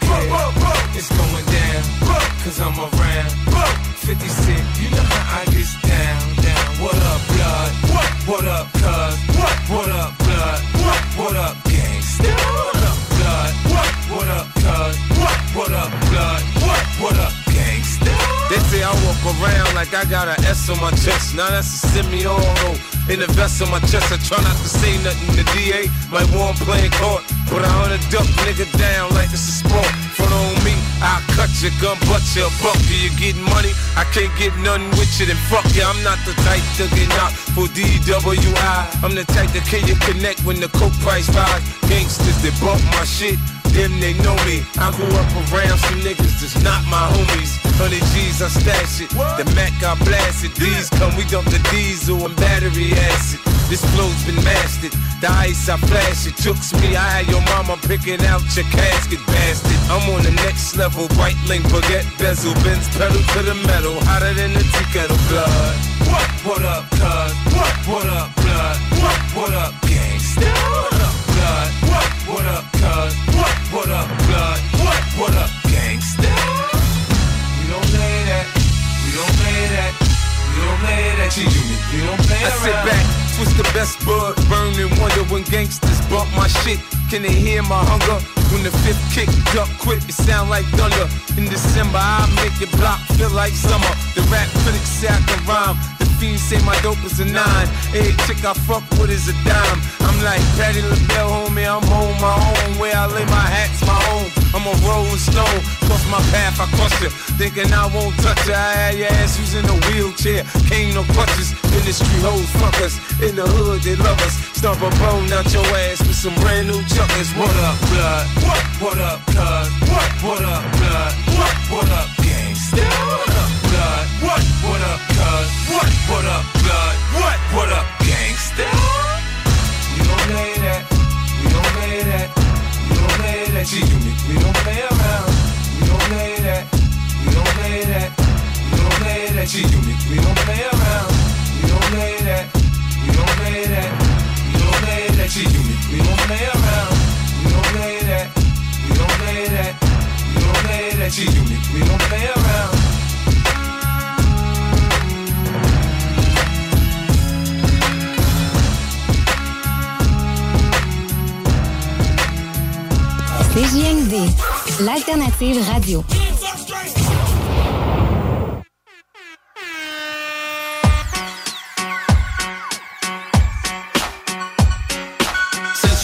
Care. It's going down, cause I'm around. 50 Cent, you know how I get down, down. What up, blood? What? Up, cuz? What? Up, blood? What? Up, gangsta? What up, blood? What? Up, cuz? What? Up, blood? What? Up? I walk around like I got an S on my chest. Now that's a semi-auto. In the vest on my chest, I try not to say nothing. The DA might want playing court, but I hunt a duck nigga down like it's a sport. Front on me, I'll cut your gun, butt your buck. You getting money? I can't get nothing with you, then fuck you. I'm not the type to get knocked for DWI. I'm the type to kill you connect when the coke price rise. Gangsters that bump my shit. Them they know me. I grew up around some niggas that's not my homies. Hundred G's I stash it. The Mac I blast it. These come, we dump the diesel and battery acid. This flow's been mastered. The ice I flash it. Tooks me. I had your mama picking out your casket, bastard. I'm on the next level. White link, baguette bezel, Benz pedal to the metal. Hotter than the tea kettle blood. What? What up, cuz? What? What up, blood? What? What up, gangsta? What up, blood? What? What up, cuz? What? What up, blood? What? What up, gangsta? We don't play that. We don't play that. We don't play that. G-Unit. We don't play I sit back, twist the best bud, Burning wonder when gangsters bump my shit. Can they hear my hunger? When the fifth kick up quick, it sound like thunder. In December, I make your block feel like summer. The rap critics say I can rhyme. The fiends say my dope is a nine. Every chick I fuck with is a dime. I'm like Patty LaBelle, homie. I'm home, my own. Where I lay my hat's my home. I'm a rolling stone. Cross my path, I cross you. Thinking I won't touch you. I had your ass who's in a wheelchair. Cane no crutches. Industry hoes fuck us. In the hood, they love us. Stomp a bone out your ass with some brand new chuckers. What up, blood? What? What up, cuz? What? What up, blood? What? What up, gangsta? What up, blood? What? What up, cuz? What? What up, blood? What? What up, gangsta? We don't play that. We don't play that. We don't play that. G-Unit. We don't play around. We don't play that. We don't play that. We don't play that. G-Unit. We don't play around. We don't play that. Don't l'alternative radio.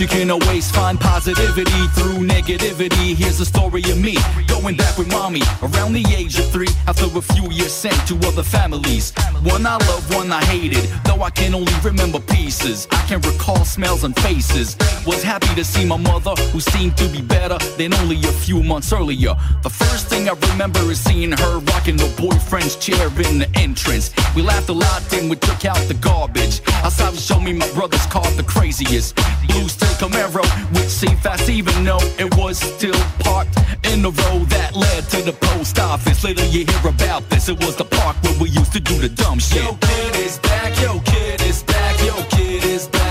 You can always find positivity through negativity, here's a story of me going back with mommy around the age of three. After a few years sent to other families, one I love, one I hated. Though I can only remember pieces, I can recall smells and faces. Was happy to see my mother, who seemed to be better than only a few months earlier. The first thing I remember is seeing her rocking her boyfriend's chair in the entrance. We laughed a lot, then we took out the garbage. I saw Outside, show me my brother's car, the craziest. Blue steel Camaro with seat fast, even though it was still parked in the road that led to the post office. Later, you hear about this. It was the park where we used to do the dumb shit. Yo, kid is back. Yo, kid is back. Yo, kid is back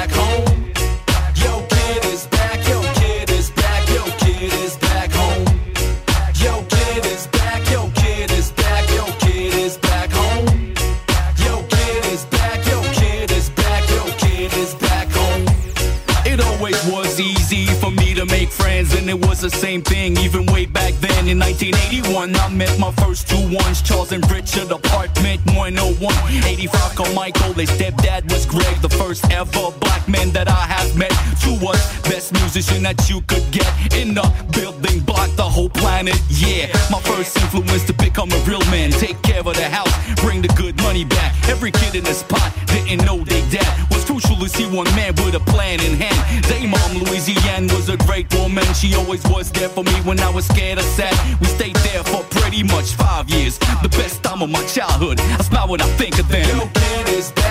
the same thing, even way back then. In 1981, I met my first two ones, Charles and Richard, apartment 101. 85 Carmichael, their stepdad was Greg, the first ever black man that I have met. Two was best musician that you could get in the building block, the whole planet. Yeah, my first influence to become a real man, take care of the house, bring the good money back. Every kid in the spot didn't know they dad was crucial to see one man with a plan in hand. Day mom Louisiana, was a great woman. She always was there for me when I was scared or sad. We stayed there for pretty much five years. The best time of my childhood. I smile when I think of them. Kid is.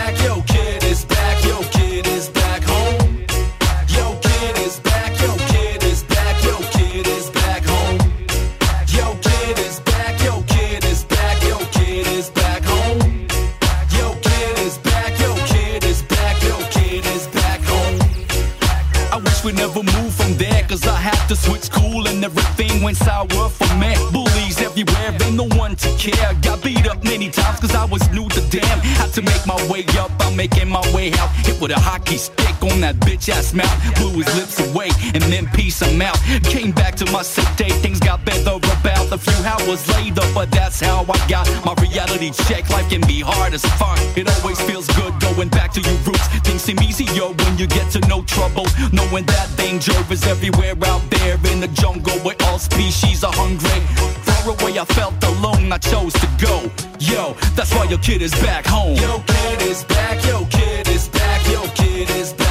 Went sour for me. Bullies everywhere, ain't no one to care. Got beat up many times cause I was to make my way up, I'm making my way out. Hit with a hockey stick on that bitch ass mouth. Blew his lips away and then peace him out. Came back to my sick day, things got better about a few hours later, but that's how I got my reality check. Life can be hard as fuck. It always feels good going back to your roots. Things seem easier when you get to know trouble. Knowing that danger is everywhere out there in the jungle where all species are hungry. Far away, I felt alone, I chose to go. Yo, that's why your kid is back home. Yo, kid is back. Yo, kid is back. Yo, kid is back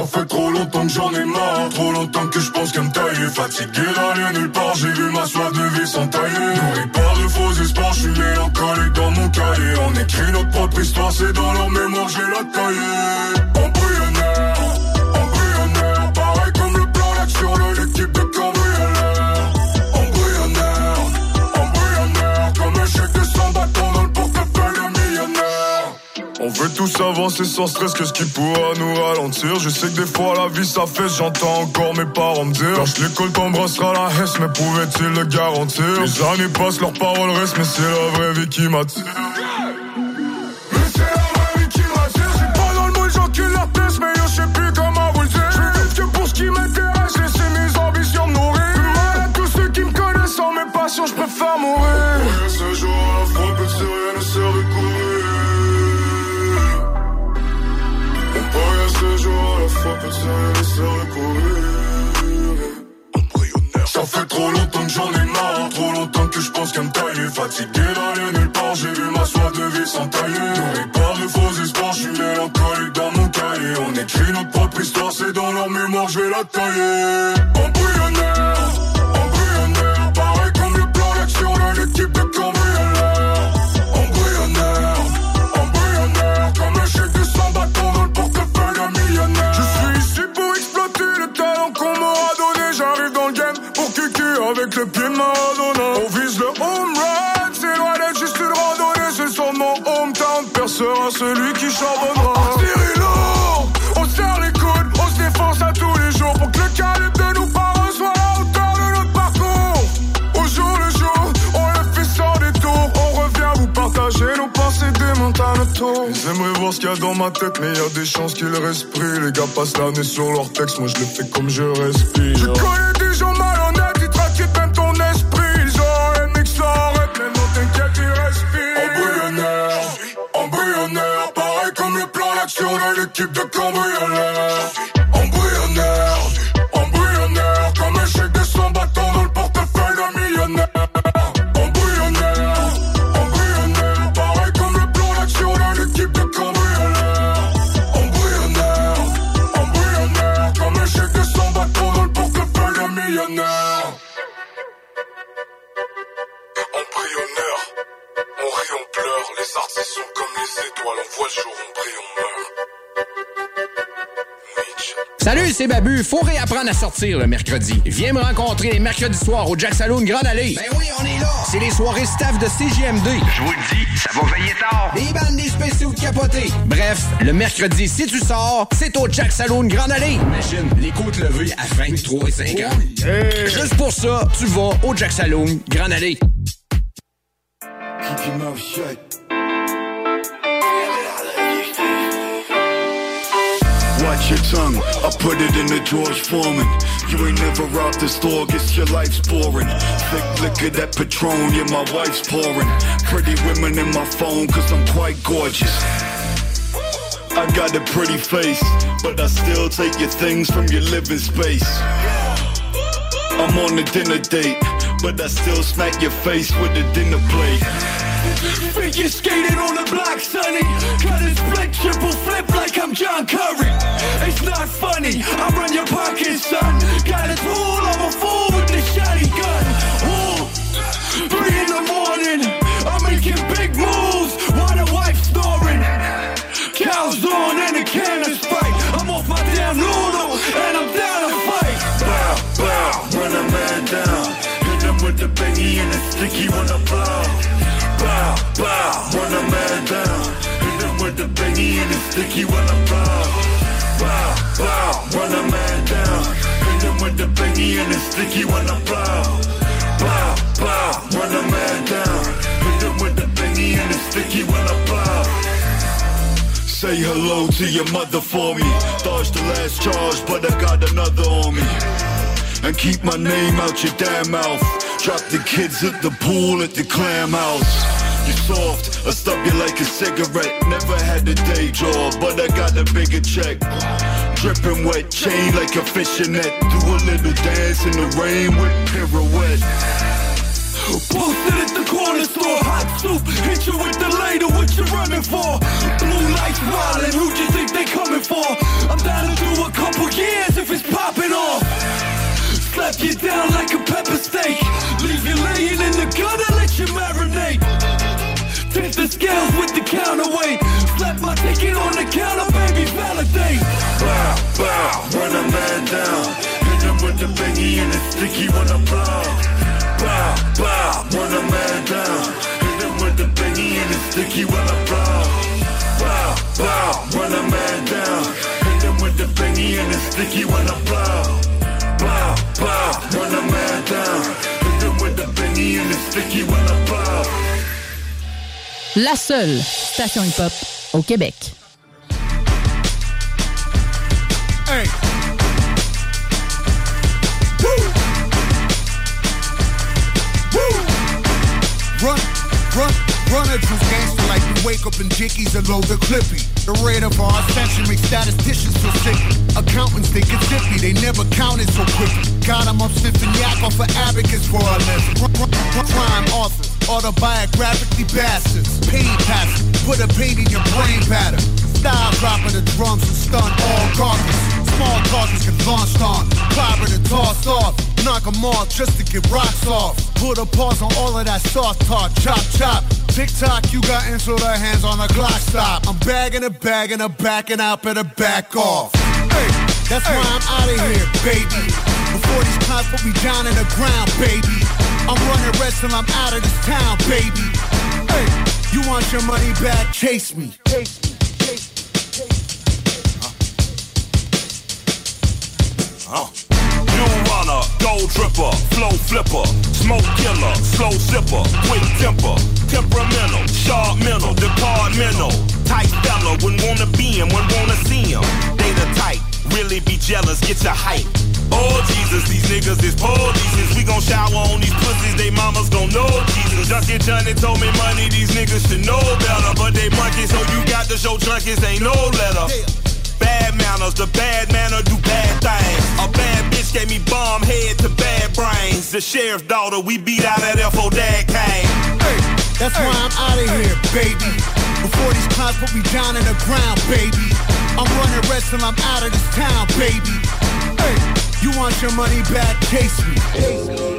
Ça fait trop longtemps que j'en ai marre, trop longtemps que je pense qu'à me tailler Fatigué d'aller nulle part, j'ai vu ma soif de vie s'entailler Nourri par de faux espoirs, je suis mélancolique dans mon cahier. On écrit notre propre histoire, c'est dans leur mémoire, j'ai la taillée tous avancer sans stress, qu'est-ce qui pourra nous ralentir? Je sais que des fois la vie ça fait, j'entends encore mes parents me dire. Lâche l'école, t'embrassera la hesse, mais pouvait-il le garantir? Les années passent, leurs paroles restent, mais c'est la vraie vie qui m'attire Fatigué d'aller nulle part, j'ai vu ma soif de vie s'entailler. Nourri par de faux espoirs, je suis mélancolique dans mon cahier. On écrit notre propre histoire, c'est dans leur mémoire, je vais la tailler. Dans ma tête, mais y a des chances qu'ils respirent. Les gars passent l'année sur leur texte, moi je le fais comme je respire. Sortir le mercredi. Viens me rencontrer les mercredis soirs au Jack Saloon Grande Allée. Ben oui, on est là. C'est les soirées staff de CGMD. Je vous le dis, ça va veiller tard. Des bandes, des spéciaux de capotés. Bref, le mercredi, si tu sors, c'est au Jack Saloon Grande Allée. Imagine, les côtes levées à 23 et 50. Juste pour ça, tu vas au Jack Saloon Grande Allée. Keep your mouth shut. Watch your tongue, put it in the George Foreman. You ain't never robbed the store, guess your life's boring. Thick liquor, that Patron, yeah, my wife's pouring. Pretty women in my phone, cause I'm quite gorgeous. I got a pretty face, but I still take your things from your living space. I'm on a dinner date, but I still smack your face with a dinner plate. Figure skating on the block, sonny. When I blow. Bow, bow, run a man down. Hit him with the bingy and the sticky when I blow. Bow, bow, run a man down. Hit him with the bingy and the sticky when I blow. Say hello to your mother for me. Dodged the last charge, but I got another on me. And keep my name out your damn mouth. Drop the kids at the pool at the clam house. You soft, I stub you like a cigarette. Never had a day job, but I got a bigger check. Dripping wet, chain like a fishing. Do a little dance in the rain with pirouette. Posted at the corner store, hot soup. Hit you with the later, what you running for? Blue lights wildin', who you think they coming for? I'm down to do a couple years if it's popping off. Slap you down like a pepper steak. Leave you laying in the gutter, let you marinate. Tip the scales with the counterweight. Slap my ticket on the counter, baby, validate. Bow, bow, run a man down. Hit him with the bingy and the sticky when I blow. Bow, bow, run a man down. Hit him with the bingy and the sticky when I blow. Bow, bow, run a man down. Hit him with the bingy and the sticky when I blow. Bow, bow, run a man down. Hit him with the bingy and the sticky when I blow. La seule station hip-hop au Québec. Hey. Run, run, run juice gangster like we wake up in Dickies and load the clippy. The rate of our statisticians feel sick. Accountants zippy, they never counted so quick. Got 'em up sniffing yak off of abacus for a living. Autobiographically bastards. Pain passes, put a pain in your brain pattern. Style dropping the drums and stun all garbage. Small targets get launched on, clobbered and tossed off. Knock 'em off just to get rocks off. Put a pause on all of that soft talk, chop chop. TikTok, you got insular hands on the Glock stop. I'm bagging a bag and a backing out, better back off. Hey, that's why I'm out of here, baby. Before these cops put me down in the ground, baby. I'm running red till I'm out of this town, baby. Hey, you want your money back? Chase me. Chase me. Chase me Oh uh. You runner, gold dripper, flow flipper, smoke killer, slow zipper, quick temper, temperamental, sharp mental, departmental. Tight fella, wouldn't wanna be him, wouldn't wanna see him. They the type, really be jealous, get your hype. Oh Jesus, these niggas is police. We gon' shower on these pussies, they mamas gon' know Jesus. Junkie Johnny told me money, these niggas should know better. But they monkeys, so you got to show junkies ain't no letter. Bad manners, the bad manner do bad things. A bad bitch gave me bomb head to bad brains. The sheriff's daughter, we beat out that FO Dad came. That's why I'm out of here, baby. Before these clouds put me down in the ground, baby. I'm running red till I'm out of this town, baby. Hey, you want your money back? Case me.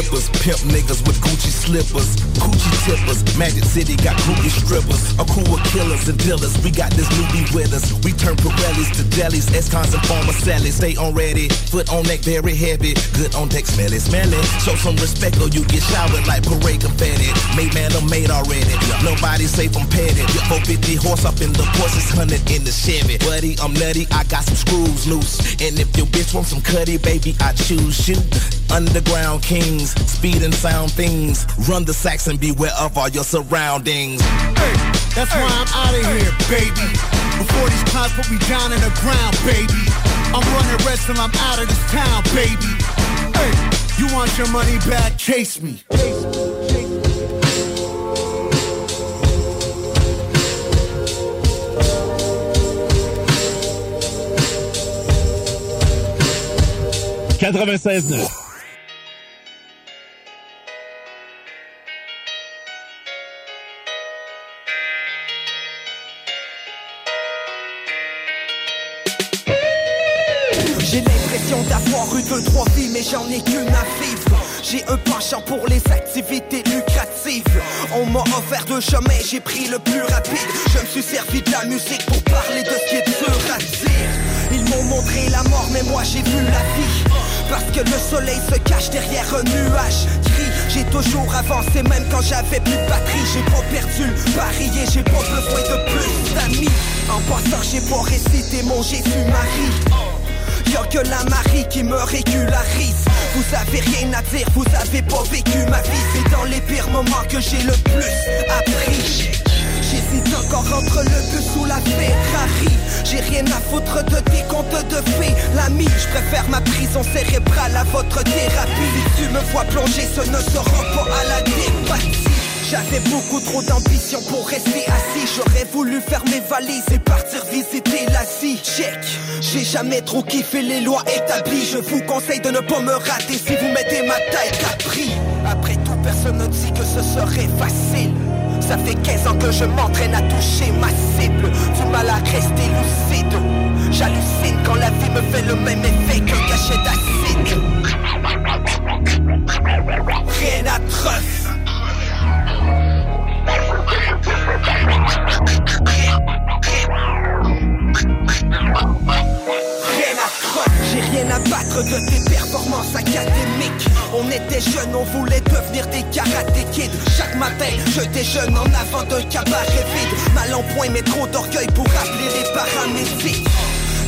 Pimp niggas with Gucci slippers, Gucci tippers. Magic City got groupie strippers, a crew of killers and dealers. We got this newbie with us. We turn Pirellis to jellies, S-cons and former sallies. Stay on ready, foot on neck very heavy. Good on deck, smelly, smelly. Show some respect or you get showered like parade confetti. Made man, I'm made already. Nobody safe, I'm petted. 450 horse up in the Porsche, 100 in the Chevy. Buddy, I'm nutty, I got some screws loose. And if your bitch wants some cutty, baby, I choose you. Underground kings, speed and sound things. Run the sacks and beware of all your surroundings. Hey, that's why I'm out of here, baby. Before these clowns put me down in the ground, baby. I'm running rest till I'm out of this town, baby. Hey, you want your money back? Chase me. Chase me. 96.9. d'avoir eu deux, trois vies, mais j'en ai qu'une à vivre. J'ai un penchant pour les activités lucratives. On m'a offert deux chemins, j'ai pris le plus rapide. Je me suis servi de la musique pour parler de ce qui est dur dire. Ils m'ont montré la mort, mais moi j'ai vu la vie. Parce que le soleil se cache derrière un nuage gris. J'ai toujours avancé, même quand j'avais plus de batterie. J'ai pas perdu le pari et j'ai pas besoin de plus d'amis. En passant, j'ai pas récité mon Jésus-Marie. Que la Marie qui me régularise. Vous avez rien à dire, vous avez pas vécu ma vie. C'est dans les pires moments que j'ai le plus appris. J'hésite encore entre le bus ou la Ferrari. J'ai rien à foutre de tes contes de fées. L'ami, je préfère ma prison cérébrale à votre thérapie. Tu me vois plonger, ce ne sera pas à la dépathie. J'avais beaucoup trop d'ambition pour rester assis. J'aurais voulu faire mes valises et partir visiter l'Asie. Check, j'ai jamais trop kiffé les lois établies. Je vous conseille de ne pas me rater si vous mettez ma tête à. Après tout, personne ne dit que ce serait facile. Ça fait 15 ans que je m'entraîne à toucher ma cible. Du mal à rester lucide. J'hallucine quand la vie me fait le même effet qu'un cachet d'acide. Rien à. Rien à croire, j'ai rien à battre de tes performances académiques. On était jeunes, on voulait devenir des karaté kids. Chaque matin, je déjeune en avant d'un cabaret vide. Mal en point, mais trop d'orgueil pour appeler les paramédics.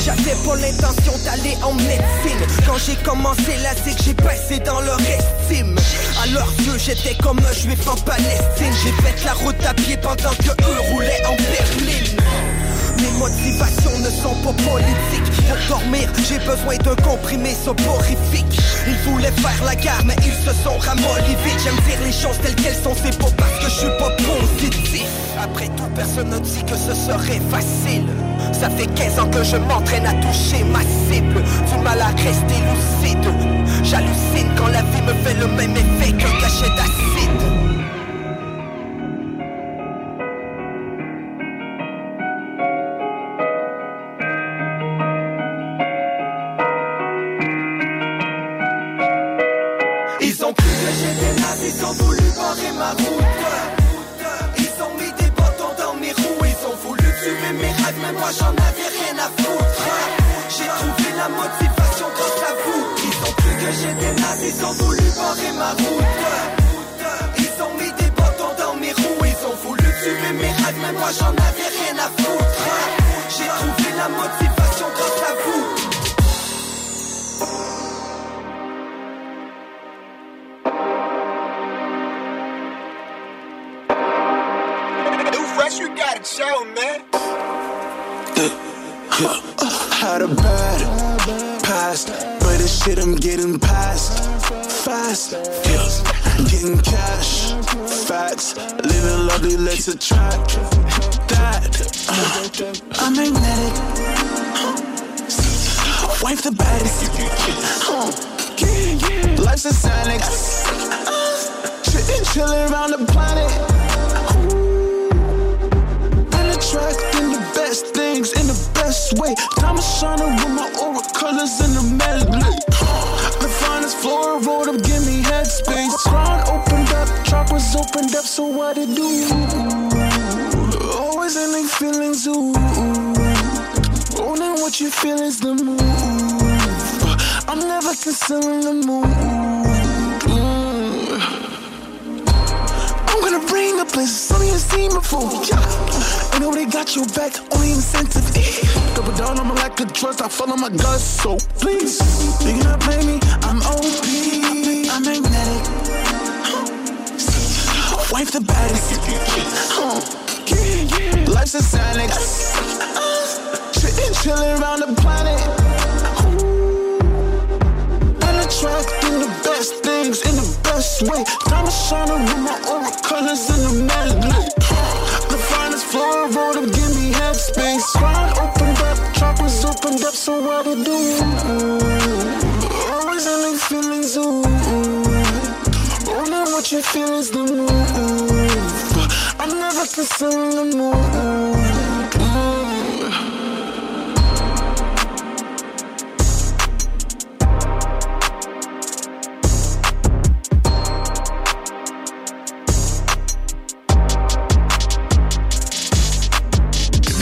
J'avais pas l'intention d'aller en médecine. Quand j'ai commencé la zig, j'ai passé dans leur estime. À leurs yeux, j'étais comme un juif en Palestine. J'ai fait la route à pied pendant que eux roulaient en berline mes motivations ne sont pas politiques. Pour dormir, j'ai besoin d'un comprimé soporifique. Ils voulaient faire la guerre, mais ils se sont ramollis vite. J'aime dire les choses telles qu'elles sont, c'est pas parce que je suis pas positif Après tout, personne ne dit que ce serait facile. Ça fait 15 ans que je m'entraîne à toucher ma cible. Du mal à rester lucide. J'hallucine quand la vie me fait le même effet qu'un cachet d'acide j'en avais rien à foutre. J'ai trouvé la motivation grâce à vous. Ils ont cru que j'étais naze, ils ont voulu barrer ma route. Ils ont mis des bâtons dans mes roues, ils ont voulu tuer mes rêves, mais moi j'en avais rien à foutre. J'ai trouvé la motivation grâce à vous. New fresh, show, man. Had a bad past, but this shit I'm getting past fast. Yeah. Getting cash, facts, living lovely, let's attract that. Uh, I'm magnetic. Wife the baddest. Uh, Life's a Xanax. Chillin', chillin' around the planet. And attracting the best things in the best way. Diamond shining with my aura colors in the medley. The finest floral rolled up, give me headspace. depths, so what it do? Always in their feelings, ooh. Owning what you feel is the move. I'm never concealing the mood. Bring the places some you seen before. Yeah. I know they got your back, only incentive. Double down on my lack of trust, I follow my gut, so please. You cannot play me, I'm OP. I'm magnetic. Wife the baddest. Life's a Xanax. Uh-uh. Sitting, chilling around the planet. Best things in the best way. Diamond shining with my aura colors in the medley. The finest floor road up, give me headspace. Grind opened up, chakras opened up, so what to do? Always in feelings, ooh. Only what you feel is the move. I'm never concealing the mood.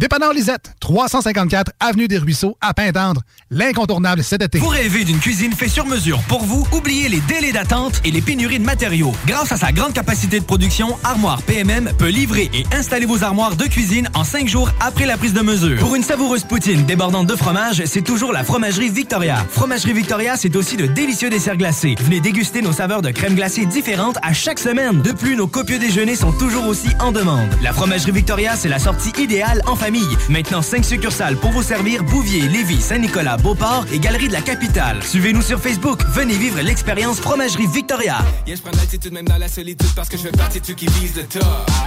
Dépanneur Lisette, 354 Avenue des Ruisseaux, à Pintendre. L'incontournable cet été. Vous rêvez d'une cuisine faite sur mesure pour vous? Oubliez les délais d'attente et les pénuries de matériaux. Grâce à sa grande capacité de production, Armoire PMM peut livrer et installer vos armoires de cuisine en cinq jours après la prise de mesure. Pour une savoureuse poutine débordante de fromage, c'est toujours la Fromagerie Victoria. Fromagerie Victoria, c'est aussi de délicieux desserts glacés. Venez déguster nos saveurs de crème glacée différentes à chaque semaine. De plus, nos copieux déjeuners sont toujours aussi en demande. La Fromagerie Victoria, c'est la sortie idéale en famille. Maintenant, 5 succursales pour vous servir Bouvier, Lévis, Saint-Nicolas, Beauport et Galerie de la Capitale. Suivez-nous sur Facebook. Venez vivre l'expérience Fromagerie Victoria. Yeah, je prends l'altitude même dans la solitude parce que je fais partie de ceux qui visent le top.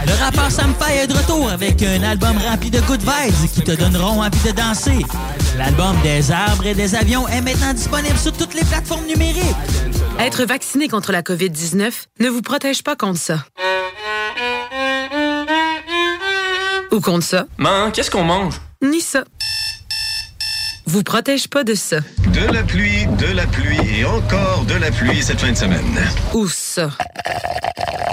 Le rappeur Sam Fay est de retour avec un album rempli de good vibes qui te donneront envie de danser. L'album des arbres et des avions est maintenant disponible sur toutes les plateformes numériques. Être vacciné contre la COVID-19 ne vous protège pas contre ça. Ou contre ça? Man, qu'est-ce qu'on mange? Ni ça. Vous protège pas de ça. De la pluie, de la pluie et encore de la pluie cette fin de semaine. Ou ça.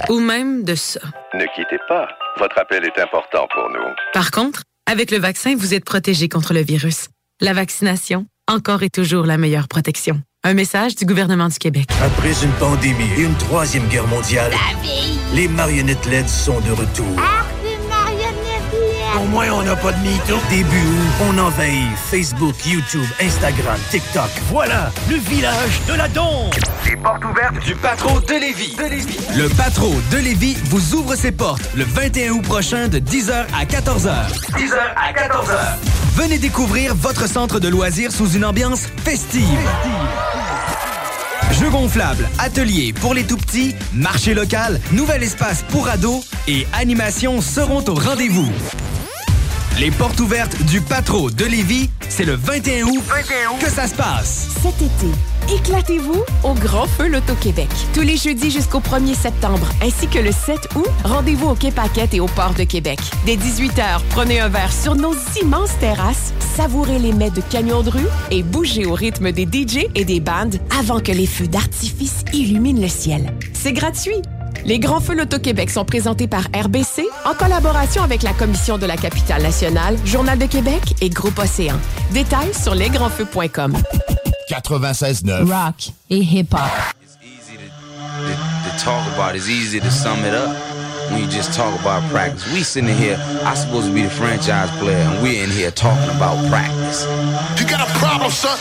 Ou même de ça. Ne quittez pas. Votre appel est important pour nous. Par contre, avec le vaccin, vous êtes protégé contre le virus. La vaccination, encore et toujours la meilleure protection. Un message du gouvernement du Québec. Après une pandémie et une troisième guerre mondiale, les marionnettes LED sont de retour. Au moins, on n'a pas de mytho. Début août, on envahit Facebook, YouTube, Instagram, TikTok. Voilà, le village de la Dombe. Les portes ouvertes du Patro de Lévis. Le Patro de Lévis vous ouvre ses portes le 21 août prochain de 10h à 14h. 10h à 14h. Venez découvrir votre centre de loisirs sous une ambiance festive. Jeux gonflables, ateliers pour les tout-petits, marché local, nouvel espace pour ados et animations seront au rendez-vous. Les portes ouvertes du Patro de Lévis, c'est le 21 août, que ça se passe. Cet été, éclatez-vous au Grand Feu Loto-Québec. Tous les jeudis jusqu'au 1er septembre, ainsi que le 7 août, rendez-vous au Quai Paquette et au Port de Québec. Dès 18h, prenez un verre sur nos immenses terrasses, savourez les mets de camions de rue et bougez au rythme des DJ et des bandes avant que les feux d'artifice illuminent le ciel. C'est gratuit. Les Grands Feux Loto-Québec sont présentés par RBC en collaboration avec la Commission de la capitale nationale, Journal de Québec et Groupe Océan. Détails sur lesgrandsfeux.com. 96.9 Rock et hip-hop. to talk about. It's easy to sum it up when you just talk about practice. We sitting here, I supposed to be the franchise player, and we're in here talking about practice. You gotta problem, son?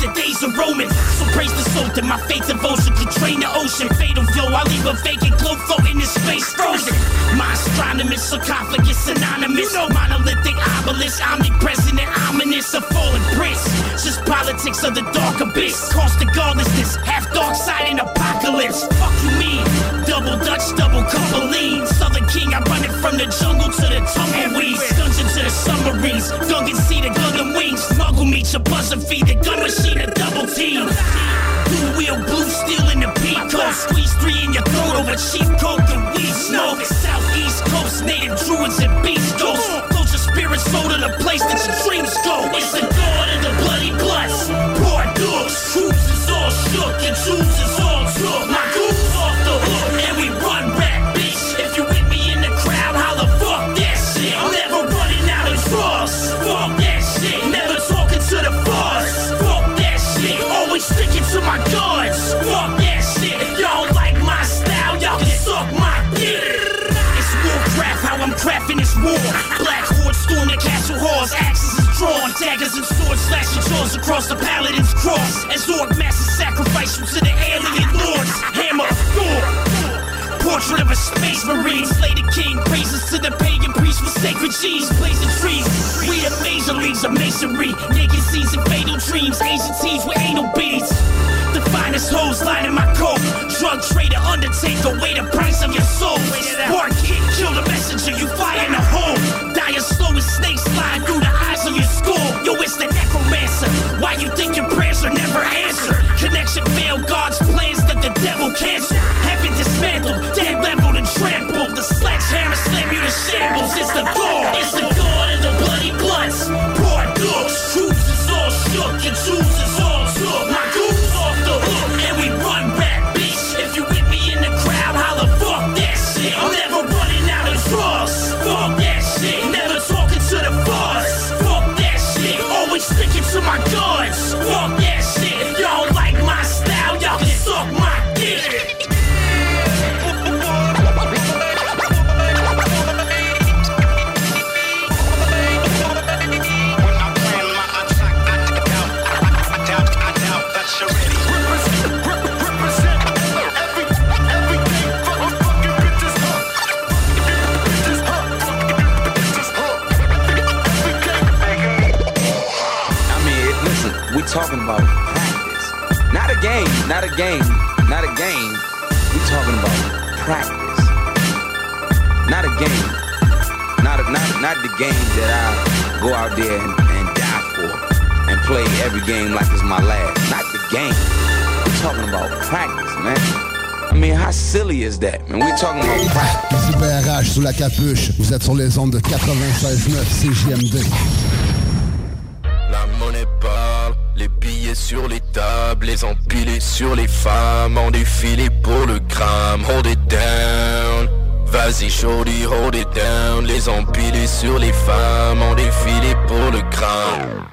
The days of Roman. So praise the Sultan, my faith devotion could drain the ocean. Fatal flow, I leave a vacant glow floating in the space frozen. My astronomist, sarcophagus synonymous. No monolithic obelisk, omnipresent and ominous. A fallen prince. Just politics of the dark abyss. Cost the godlessness, half dark side and apocalypse. Fuck you mean? Double Dutch, double couple lean. Southern King, I run it from the jungle to the tumbleweeds. Dungeon to the submarines. Gungan see the Gungan wings. Muggle meet your buzzer feed the gun machine a double team. Blue wheel, blue steel in the peacoat. Squeeze three in your throat over cheap coke and weed smoke. Southeast coast, native druids and beast ghosts. Your spirit soul to the place that your dreams go. It's the god of the bloody bloods. Poor dukes. Troops is all shook and choose is daggers and swords slashing jaws across the paladin's cross. As Orc masses sacrifice to the alien lords. Hammer, Thor. Portrait of a space marine, slay the king. Praises to the pagan priest with sacred cheese, blazing trees. We the major leagues of masonry, naked seas and fatal dreams. Asian teens with anal beads. The finest hoes lining my coat. Drug trader, undertaker, weigh the price of your soul. Spark are never answered? Connection failed, God's plans that the devil canceled. Heaven dismantled, dead leveled and trampled. The sledgehammer slam you to shambles. It's the Not, the game that I go out there and, and die for and play every game like it's my last. Not the game. We're talking about practice, man. I mean, how silly is that, man? We're talking about practice. Ici BRH sous la capuche. Vous êtes sur les ondes de 96.9 CGMD. La monnaie parle, les billets sur les tables, les empilés sur les femmes, en défilé pour le gramme, hold it down. Vas-y shorty, hold it down, les empilés sur les femmes, en défilé pour le gramme.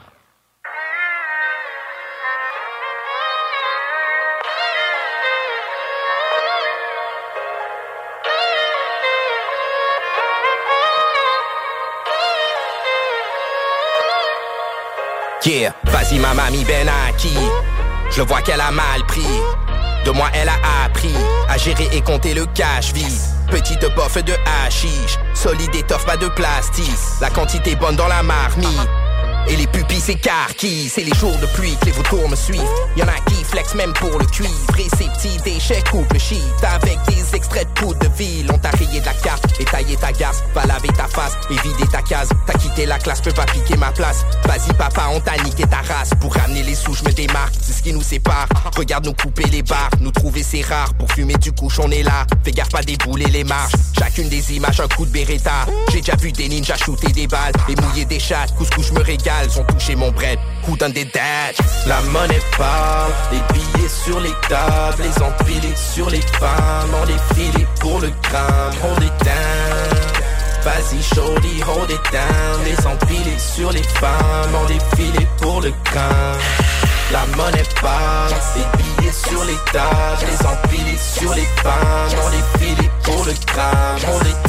Yeah, vas-y ma mamie Ben Aki. Je vois qu'elle a mal pris. De moi elle a appris à gérer et compter le cash vide. Petite bof de hashish, solide étoffe pas de plastique. La quantité bonne dans la marmite. Et les pupilles s'écarquillent, c'est les jours de pluie que les vautours me suivent. Y'en a qui flex même pour le cuivre. Réceptif d'échecs couple shit. Avec des extraits de poudre de ville. On t'a rayé de la carte et taillé ta gasse. Va laver ta face et vider ta case. T'as quitté la classe, peux pas piquer ma place. Vas-y papa, on t'a niqué ta race. Pour ramener les sous, je me démarque. C'est ce qui nous sépare. Regarde nous couper les barres. Nous trouver c'est rare. Pour fumer du couche, on est là. Fais gaffe pas débouler les marches. Chacune des images, un coup de beretta. J'ai déjà vu des ninjas shooter des balles et mouiller des chattes. Couscous, je me régale. cales ont touché mon bread. Who done did that? La monnaie parle, billets sur les tables, les empilés sur les femmes, on défilé pour le crâne, hold it down. Vas-y, shorty, hold it down. Les empilés sur les femmes, on défilé pour le crâne. La monnaie parle, les billets sur les tables, les empilés sur les femmes, on défilé pour le crâne, hold it.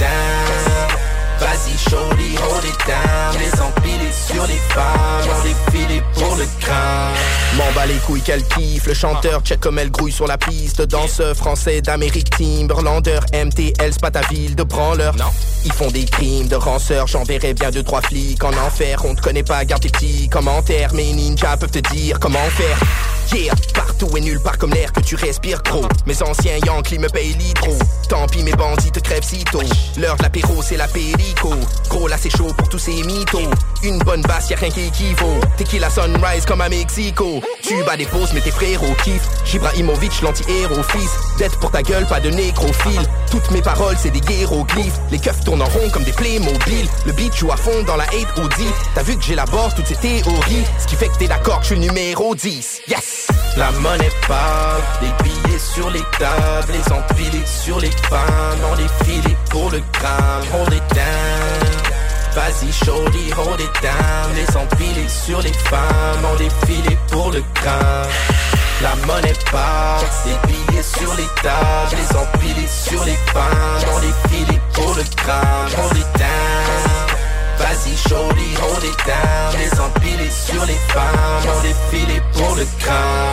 Vas-y, shorty, hold it down. Les empilés sur les femmes, on défilé pour le crâne. M'en bats les couilles qu'elle kiffe, le chanteur check comme elle grouille sur la piste. Danseur français d'Amérique Timberlander, MTL, c'est pas ta ville de branleur. Non. Ils font des crimes de ranceurs, j'enverrai bien deux trois flics en enfer. On te connaît pas, garde tes petits commentaires. Mes ninjas peuvent te dire comment faire. Yeah, partout et nulle part comme l'air que tu respires gros. Mes anciens Yankees me payent l'hydro. Tant pis, mes bandits te crèvent sitôt. L'heure de l'apéro, c'est la périco. Gros, là c'est chaud pour tous ces mythos. Une bonne basse, y'a rien qui équivaut. Tequila sunrise comme à Mexico? Tu bats des pauses, mais tes frérots kiffent. Jibrahimovic, l'anti-héros, fils. Dette pour ta gueule, pas de nécrophile. Toutes mes paroles, c'est des hiéroglyphes. Les keufs tournent en rond comme des Playmobil. Le beat joue à fond dans la hate Audi. T'as vu que j'élabore toutes ces théories? Ce qui fait que t'es d'accord je suis le numéro 10. Yes! La monnaie parle, les billets sur les tables, les empilés sur les femmes, on défilé pour le crâne, down. Vas-y, shorty, hold it down. Les empilés sur les femmes, on défilé pour le crâne. La monnaie parle, les billets sur les tables, les empilés sur les femmes, on défilé pour le crâne, hold it down. Vas-y, shorty, hold it down. Les empilés sur les femmes, on défilé pour le crâne.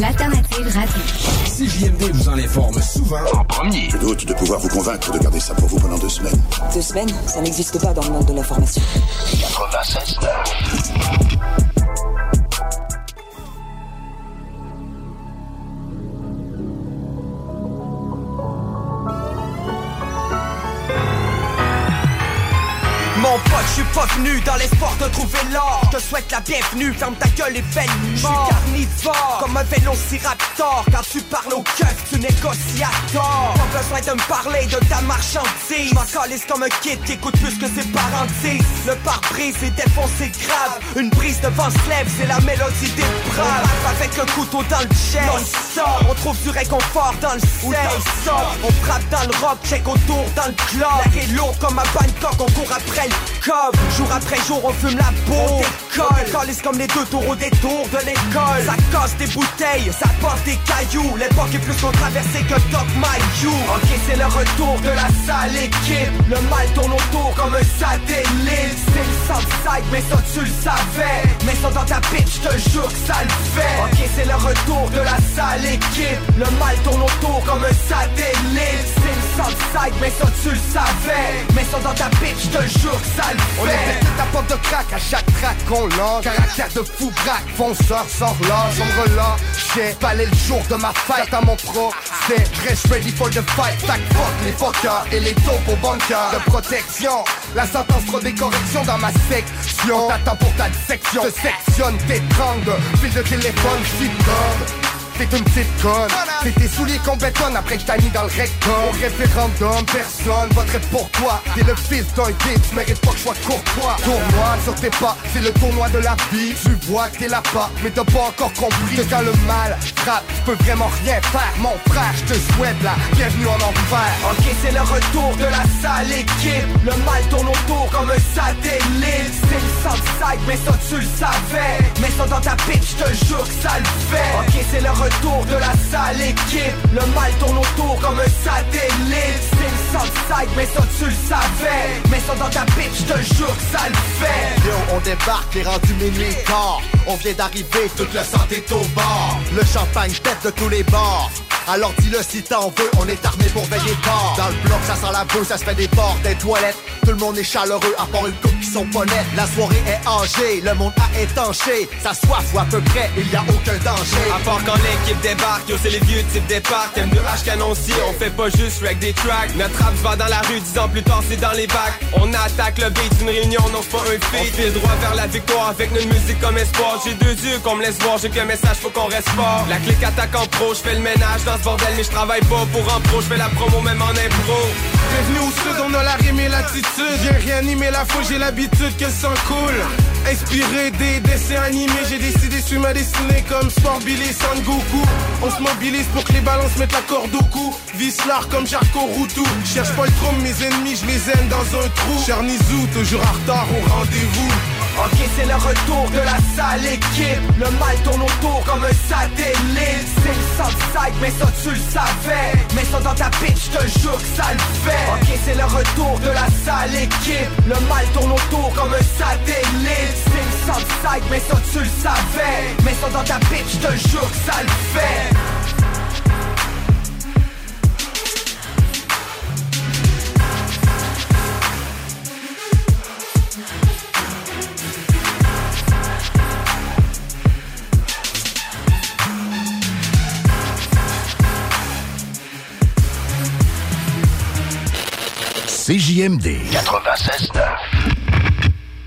L'alternative radio. CJMD vous en informe souvent en premier. Je doute de pouvoir vous convaincre de garder ça pour vous pendant deux semaines. Deux semaines, ça n'existe pas dans le monde de l'information. 96 je suis pas venu dans l'espoir de trouver l'or. Je te souhaite la bienvenue, ferme ta gueule et fais le Je suis carnivore, comme un vélociraptor. Quand tu parles au keuf, tu négocies à tort. Pas besoin de me parler de ta marchandise. M'en calisse comme un kid qui écoute plus que ses parents disent. Le pare-brise est défoncé grave. Une brise de vent se lève, c'est la mélodie des braves. On tape avec un couteau dans le chest. On trouve du réconfort dans le sexe. On frappe dans le rock, check autour dans le club. L'air est lourd comme à Bangkok, on court après le Jour après jour, on fume la peau. On décolle, comme les deux tours au détour de l'école. Ça casse des bouteilles, ça porte des cailloux. L'époque est plus controversée que Doc My You. Ok, c'est le retour de la sale équipe. Le mal tourne autour comme un satellite. C'est le Southside, mais ça tu le savais. Mais ça dans ta pitch, je te jure que ça le fait. Ok, c'est le retour de la sale équipe. Le mal tourne autour comme un satellite. Southside, mais ça tu le savais. Mais ça dans ta pitch, je te jure que ça le fait. On est toute la porte de crack à chaque track qu'on lance. Caractère de fou braque, fonceur sort l'âge On me relâche, balai le jour de ma fête. À mon pro C'est reste ready for the fight. Tac fuck les fuckers et les taupes au bunker De protection, la sentence trop des corrections dans ma section. T'attends pour ta dissection, te sectionne, t'étrangle Fil de téléphone, j'suis T'es une petite conne. C'est tes souliers qu'on bétonne. Après que je t'ai mis dans le rectum Au référendum, personne voterait pour toi. T'es le fils d'un guide, tu mérites pas que je sois courtois. Tournoi sur tes pas, c'est le tournoi de la vie. Tu vois que t'es là pas, mais t'as pas encore compris. Que quand le mal frappe, tu peux vraiment rien faire. Mon frère, je te souhaite la bienvenue en enfer. Ok, c'est le retour de la sale équipe. Le mal tourne autour comme un satellite. Southside, mais ça tu le savais. Mais ça dans ta je te jure que ça le fait. Ok, c'est le retour de la sale équipe. Le mal tourne autour comme un satellite. C'est le Southside, mais ça tu le savais. Mais ça dans ta pitch, je te jure que ça le fait. Yo, on débarque, les rendu minuit tard On vient d'arriver, toute le sang est au bord Le champagne tête de tous les bords Alors dis-le si t'en veux, on est armé pour veiller tard. Dans le bloc, ça sent la boue, ça se fait des portes, des toilettes. Tout le monde est chaleureux, à part une coupe qui sont pas. La soirée est le monde a étanché. Sa soif ou à peu près, il y a aucun danger. À part quand l'équipe débarque, yo c'est les vieux types départ M2H canoncier, on fait pas juste rec des tracks. Notre rap va dans la rue, dix ans plus tard c'est dans les bacs. On attaque le beat, une réunion, non c'est pas un feat. On file droit vers la victoire avec notre musique comme espoir. J'ai deux yeux qu'on me laisse voir, j'ai qu'un message, faut qu'on reste fort. La clique attaque en pro, je fais le ménage dans ce bordel Mais je travaille pas pour en pro, je fais la promo même en impro. Bienvenue au sud, on a la rime et l'attitude. Viens réanimer la foule, j'ai l'habitude que ça coule Inspiré des dessins animés, j'ai décidé suivre ma destinée comme Sport Billy Son Goku On se mobilise pour que les se mettent la corde au cou. Visse l'art comme Jarko Routou. Cherche pas le trône, mes ennemis, je les aime dans un trou. Charnizou, toujours en retard au rendez-vous Ok, c'est le retour de la sale équipe. Le mal tourne autour comme un satellite. C'est le Southside, mais ça tu le savais. Mais ça dans ta pitch, je te jure que ça le fait. Ok, c'est le retour de la sale équipe. Le mal tourne autour comme un satellite. C'est le Southside, mais ça tu le savais. Mais ça dans ta pitch, je te jure que ça le fait. CJMD 96.9.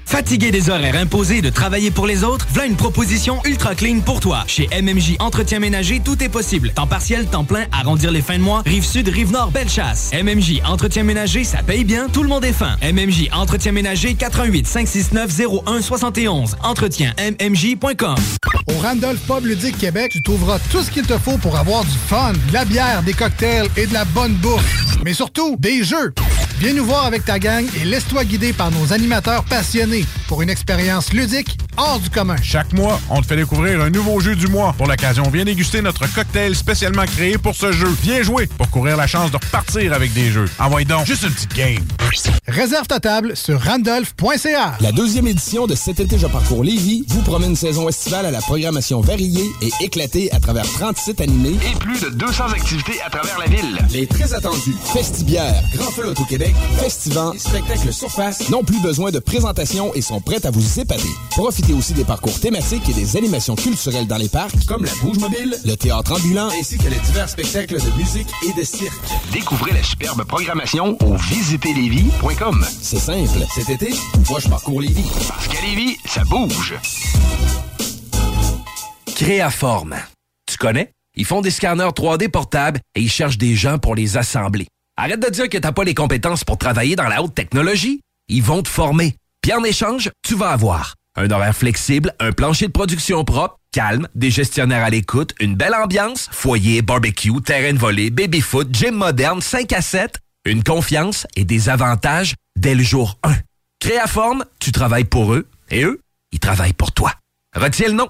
Fatigué des horaires imposés et de travailler pour les autres, voilà une proposition ultra clean pour toi. Chez MMJ Entretien Ménager, tout est possible. Temps partiel, temps plein, arrondir les fins de mois, rive sud, rive nord, belle chasse. MMJ Entretien Ménager, ça paye bien, tout le monde est fin. MMJ Entretien Ménager, 88 569 0171. Entretien MMJ.com. Au Randolph Pub Ludique Québec, tu trouveras tout ce qu'il te faut pour avoir du fun, de la bière, des cocktails et de la bonne bouffe. Mais surtout, des jeux. Viens nous voir avec ta gang et laisse-toi guider par nos animateurs passionnés pour une expérience ludique hors du commun. Chaque mois, on te fait découvrir un nouveau jeu du mois. Pour l'occasion, viens déguster notre cocktail spécialement créé pour ce jeu. Viens jouer pour courir la chance de repartir avec des jeux. Envoie donc juste une petite game. Réserve ta table sur randolph.ca. La deuxième édition de Cet été, je parcours Lévis vous promet une saison estivale à la programmation variée et éclatée à travers 30 sites animés Et plus de 200 activités à travers la ville. Les très attendus Festibière, Grand Feu au Québec, Festivant, Spectacle Surface n'ont plus besoin de présentation et sont prêts à vous épater. Profitez aussi des parcours thématiques et des animations culturelles dans les parcs, comme la bouge mobile, le théâtre ambulant, ainsi que les divers spectacles de musique et de cirque. Découvrez la superbe programmation au visiterlévis.com. C'est simple. Cet été, moi je parcours Lévis. Parce qu'à Lévis, ça bouge. Créaforme. Tu connais? Ils font des scanners 3D portables et ils cherchent des gens pour les assembler. Arrête de dire que t'as pas les compétences pour travailler dans la haute technologie. Ils vont te former. Puis en échange, tu vas avoir un horaire flexible, un plancher de production propre, calme, des gestionnaires à l'écoute, une belle ambiance, foyer, barbecue, terrain de volée, baby-foot, gym moderne, 5 à 7, une confiance et des avantages dès le jour 1. Créaforme, tu travailles pour eux et eux, ils travaillent pour toi. Retiens le nom.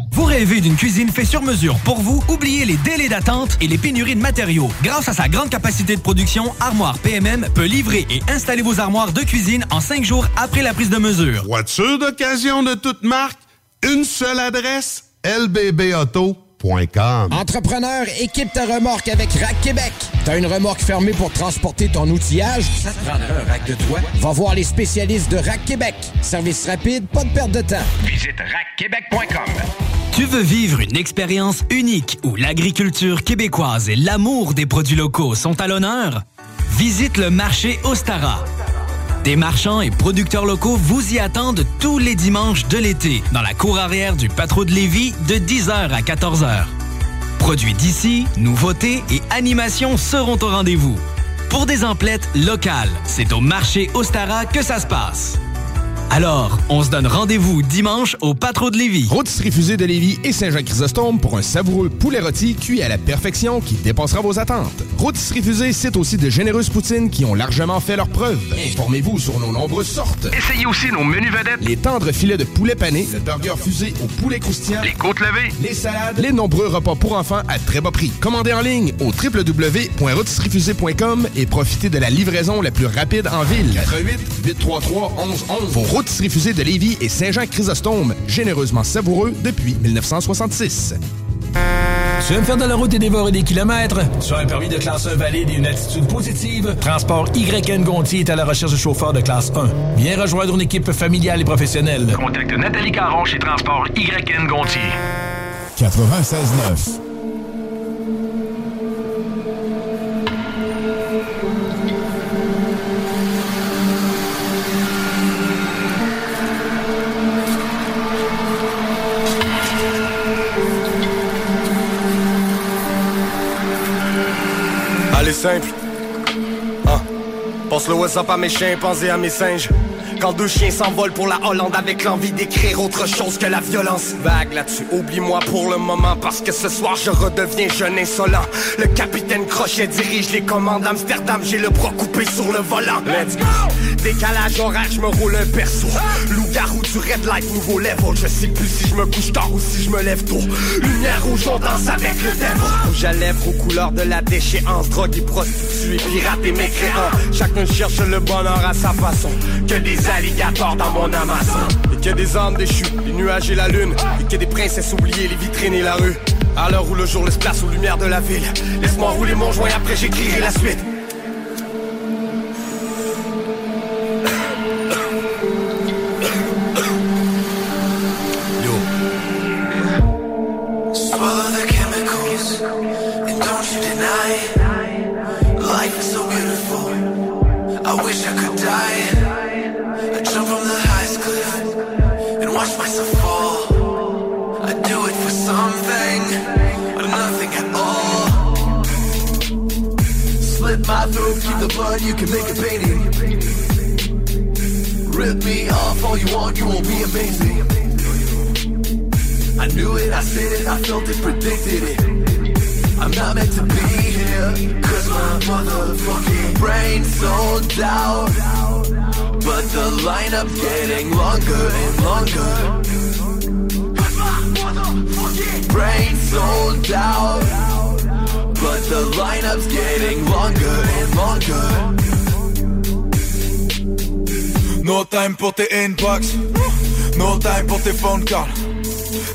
Vous rêvez d'une cuisine faite sur mesure pour vous? Oubliez les délais d'attente et les pénuries de matériaux. Grâce à sa grande capacité de production, Armoire PMM peut livrer et installer vos armoires de cuisine en cinq jours après la prise de mesure. Voiture d'occasion de toute marque, une seule adresse, lbbauto.com. Entrepreneur, équipe ta remorque avec Rack Québec. T'as une remorque fermée pour transporter ton outillage? Ça te prendra un rack de toi? Va voir les spécialistes de Rack Québec. Service rapide, pas de perte de temps. Visite rackquebec.com. Tu veux vivre une expérience unique où l'agriculture québécoise et l'amour des produits locaux sont à l'honneur? Visite le marché Ostara. Des marchands et producteurs locaux vous y attendent tous les dimanches de l'été dans la cour arrière du Patro de Lévis de 10h à 14h. Produits d'ici, nouveautés et animations seront au rendez-vous. Pour des emplettes locales, c'est au marché Ostara que ça se passe. Alors, on se donne rendez-vous dimanche au Patro de Lévis. Rôtisserie Fusée de Lévis et Saint-Jean-Chrysostome pour un savoureux poulet rôti cuit à la perfection qui dépassera vos attentes. Rôtisserie Fusée cite aussi de généreuses poutines qui ont largement fait leur preuve. Informez-vous sur nos nombreuses sortes. Essayez aussi nos menus vedettes. Les tendres filets de poulet pané, le burger fusé au poulet croustillant, Les côtes levées. les salades, les nombreux repas pour enfants à très bas prix. Commandez en ligne au www.rôtisseriefusée.com et profitez de la livraison la plus rapide en ville. 88 833 1111. Fusées de Lévis et Saint-Jean-Chrysostome, généreusement savoureux depuis 1966. Tu aimes faire de la route et dévorer des kilomètres? Tu as un permis de classe 1 valide et une attitude positive? Transport YN Gontier est à la recherche de chauffeurs de classe 1. Viens rejoindre une équipe familiale et professionnelle. Contacte Nathalie Caron chez Transport YN Gontier. 96.9. simple. Hein. Pense le WhatsApp à mes chimpanzés, à mes singes. Quand deux chiens s'envolent pour la Hollande avec l'envie d'écrire autre chose que la violence. Vague là-dessus, oublie-moi pour le moment parce que ce soir je redeviens jeune insolent. Le capitaine Crochet dirige les commandes Amsterdam, j'ai le bras coupé sur le volant. Let's go! Décalage horaire, je me roule un perso. Loup-garou du red light, nouveau level. Je sais plus si je me couche tard ou si je me lève tôt. Lumière rouge, on danse avec le devil. Rouge à lèvres aux couleurs de la déchéance. Drogue et prostituée, pirate et mécréant. Chacun cherche le bonheur à sa façon. Que des alligators dans mon. Et que des armes déchues, les nuages et la lune. Et que des princesses oubliées, les vitrines et la rue. À l'heure où le jour laisse place aux lumières de la ville. Laisse-moi rouler mon joint, après j'écrirai la suite. You can make a painting. Rip me off all you want, you won't be amazing. I knew it, I said it, I felt it, predicted it. I'm not meant to be here, cause my motherfucking brain's sold out. But the lineup's getting longer and longer. Brain sold out. But the lineup's getting longer and longer. No time pour tes inbox. No time pour tes phone calls.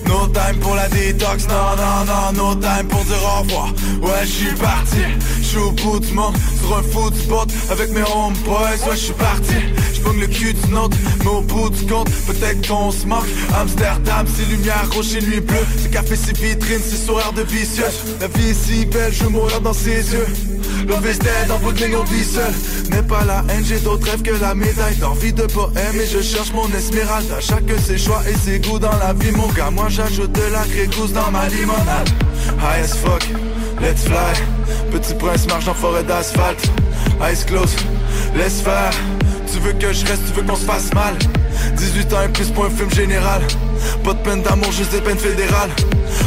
No time pour la détox, non, non, non, no time pour dire au revoir. Ouais, je suis parti, je suis au bout du monde. Sur un foot spot avec mes homeboys, ouais, je suis parti. J'pogne le cul d'une autre, mais au bout du compte Peut-être qu'on se manque Amsterdam, c'est lumière rouge nuit bleue C'est café, c'est vitrine, c'est sourire de vicieuse La vie est si belle, je mourir dans ses yeux Is dead, en Brooklyn on vit seul N'est pas la haine, j'ai d'autres rêves que la médaille. D'envie de poème et je cherche mon esmeralda. Chacun ses choix et ses goûts dans la vie mon gars. Moi j'ajoute de la grégousse dans ma limonade. High as fuck, let's fly. Petit prince marche en forêt d'asphalte. Eyes closed, laisse faire. Tu veux que je reste, tu veux qu'on se fasse mal. 18 ans et plus pour un film général. Pas de peine d'amour, juste des peines fédérales.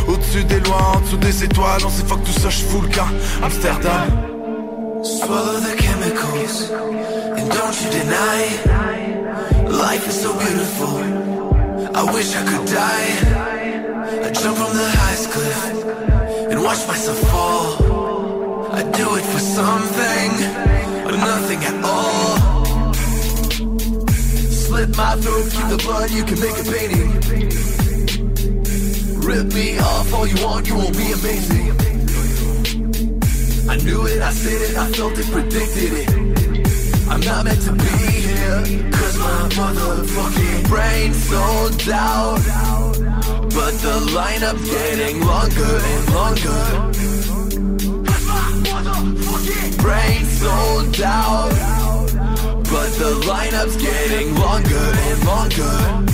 Au-dessus des lois, en dessous des étoiles On sait fuck tout ça, je fous le camp. Amsterdam Swallow the chemicals and don't you deny it. Life is so beautiful. I wish I could die. I jump from the highest cliff and watch myself fall. I do it for something or nothing at all. Slit my throat, keep the blood, you can make a painting. Rip me off all you want, you won't be amazing. I knew it, I said it, I felt it, predicted it. I'm not meant to be here, cause my motherfucking brain's sold out. But the lineup's getting longer and longer. Brain sold out. But the lineup's getting longer and longer.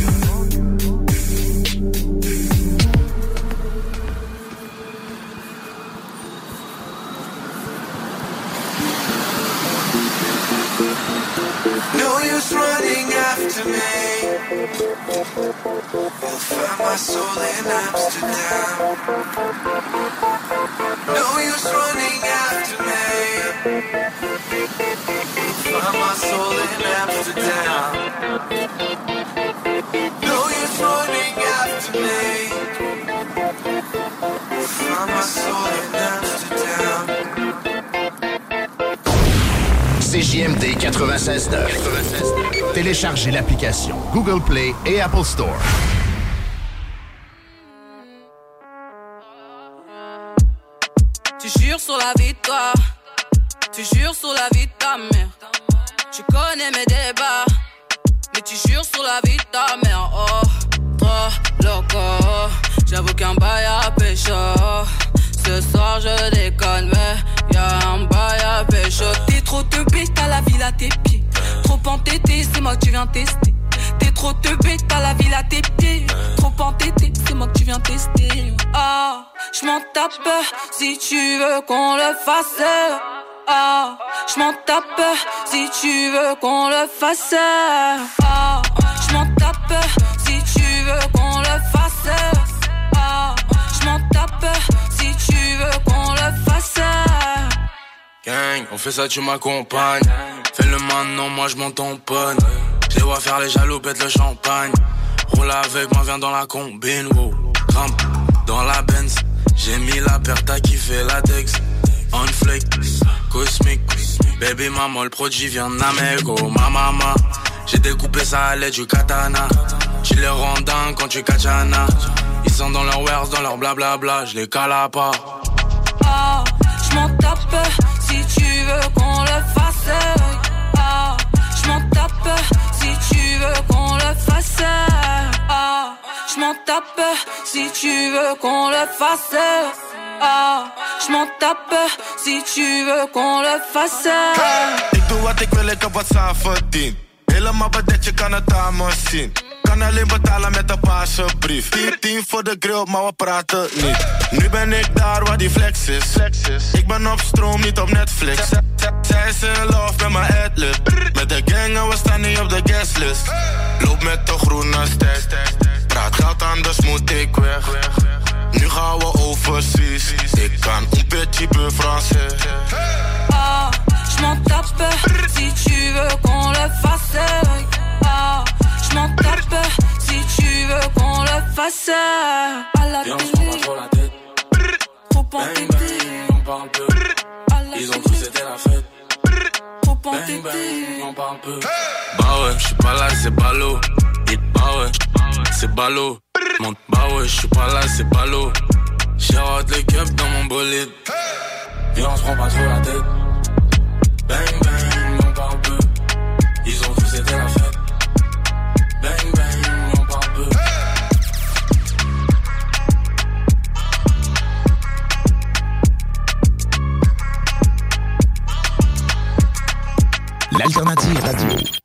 96.9. Téléchargez l'application Google Play et Apple Store. Fasse. Ah, je m'en tape si tu veux qu'on le fasse. Ah, je m'en tape si tu veux qu'on le fasse. Ah, je m'en tape si tu veux qu'on le fasse. Gang, on fait ça, tu m'accompagnes. Fais-le maintenant, moi je m'en tamponne. Je vois faire les jaloux, pète le champagne. Roule avec moi, viens dans la combine, wow. Dans la Benz. J'ai mis la paire, t'as kiffé la Dex. On cosmique. Baby maman, le produit vient d'Amego. Ma maman, j'ai découpé ça à l'aide du katana. Tu les rends dingues quand tu kachana. Ils sont dans leur wares, dans leur blablabla. Je les cala pas. Ah, je m'en tape si tu veux qu'on le fasse. Ah, je m'en tape si tu veux qu'on le fasse. Ah, je m'en tape si tu veux qu'on le fasse. Ah, je m'en tape si tu veux qu'on le fasse. Ik doe wat ik wil, ik heb wat aan verdiend. Helemaal bedekt, je kan het aan me zien. Kan alleen betalen met een paarse brief. 10, 10 voor de grill, maar we praten niet. Nu ben ik daar waar die flex is. Ik ben op stroom, niet op Netflix. Zij is in love met mijn adlib. Met de gang en we staan niet op de guestlist. Loop met de groene ster. Praat geld, anders moet ik weg. Nu gaan we overseas. Ik kan un petit peu français. Ah, je m'en tape si tu veux qu'on le fasse. Ah, je m'en tape si tu veux qu'on le fasse. À la Viens, on se prend pas trop la tête. Trop Bang bang, on parle peu. Ils ont cru que c'était la fête. Bang bang, on parle peu. Bah ouais, j'suis pas là, c'est ballot. Et bah ouais, c'est ballot. Monte, bah ouais, j'suis pas là, c'est ballot. J'arrête les cups dans mon bolide. Viens, on se prend pas trop la tête. Bang bang, on parle peu. Ils ont cru que c'était la fête. Bang bang, on parle peu. L'alternative radio.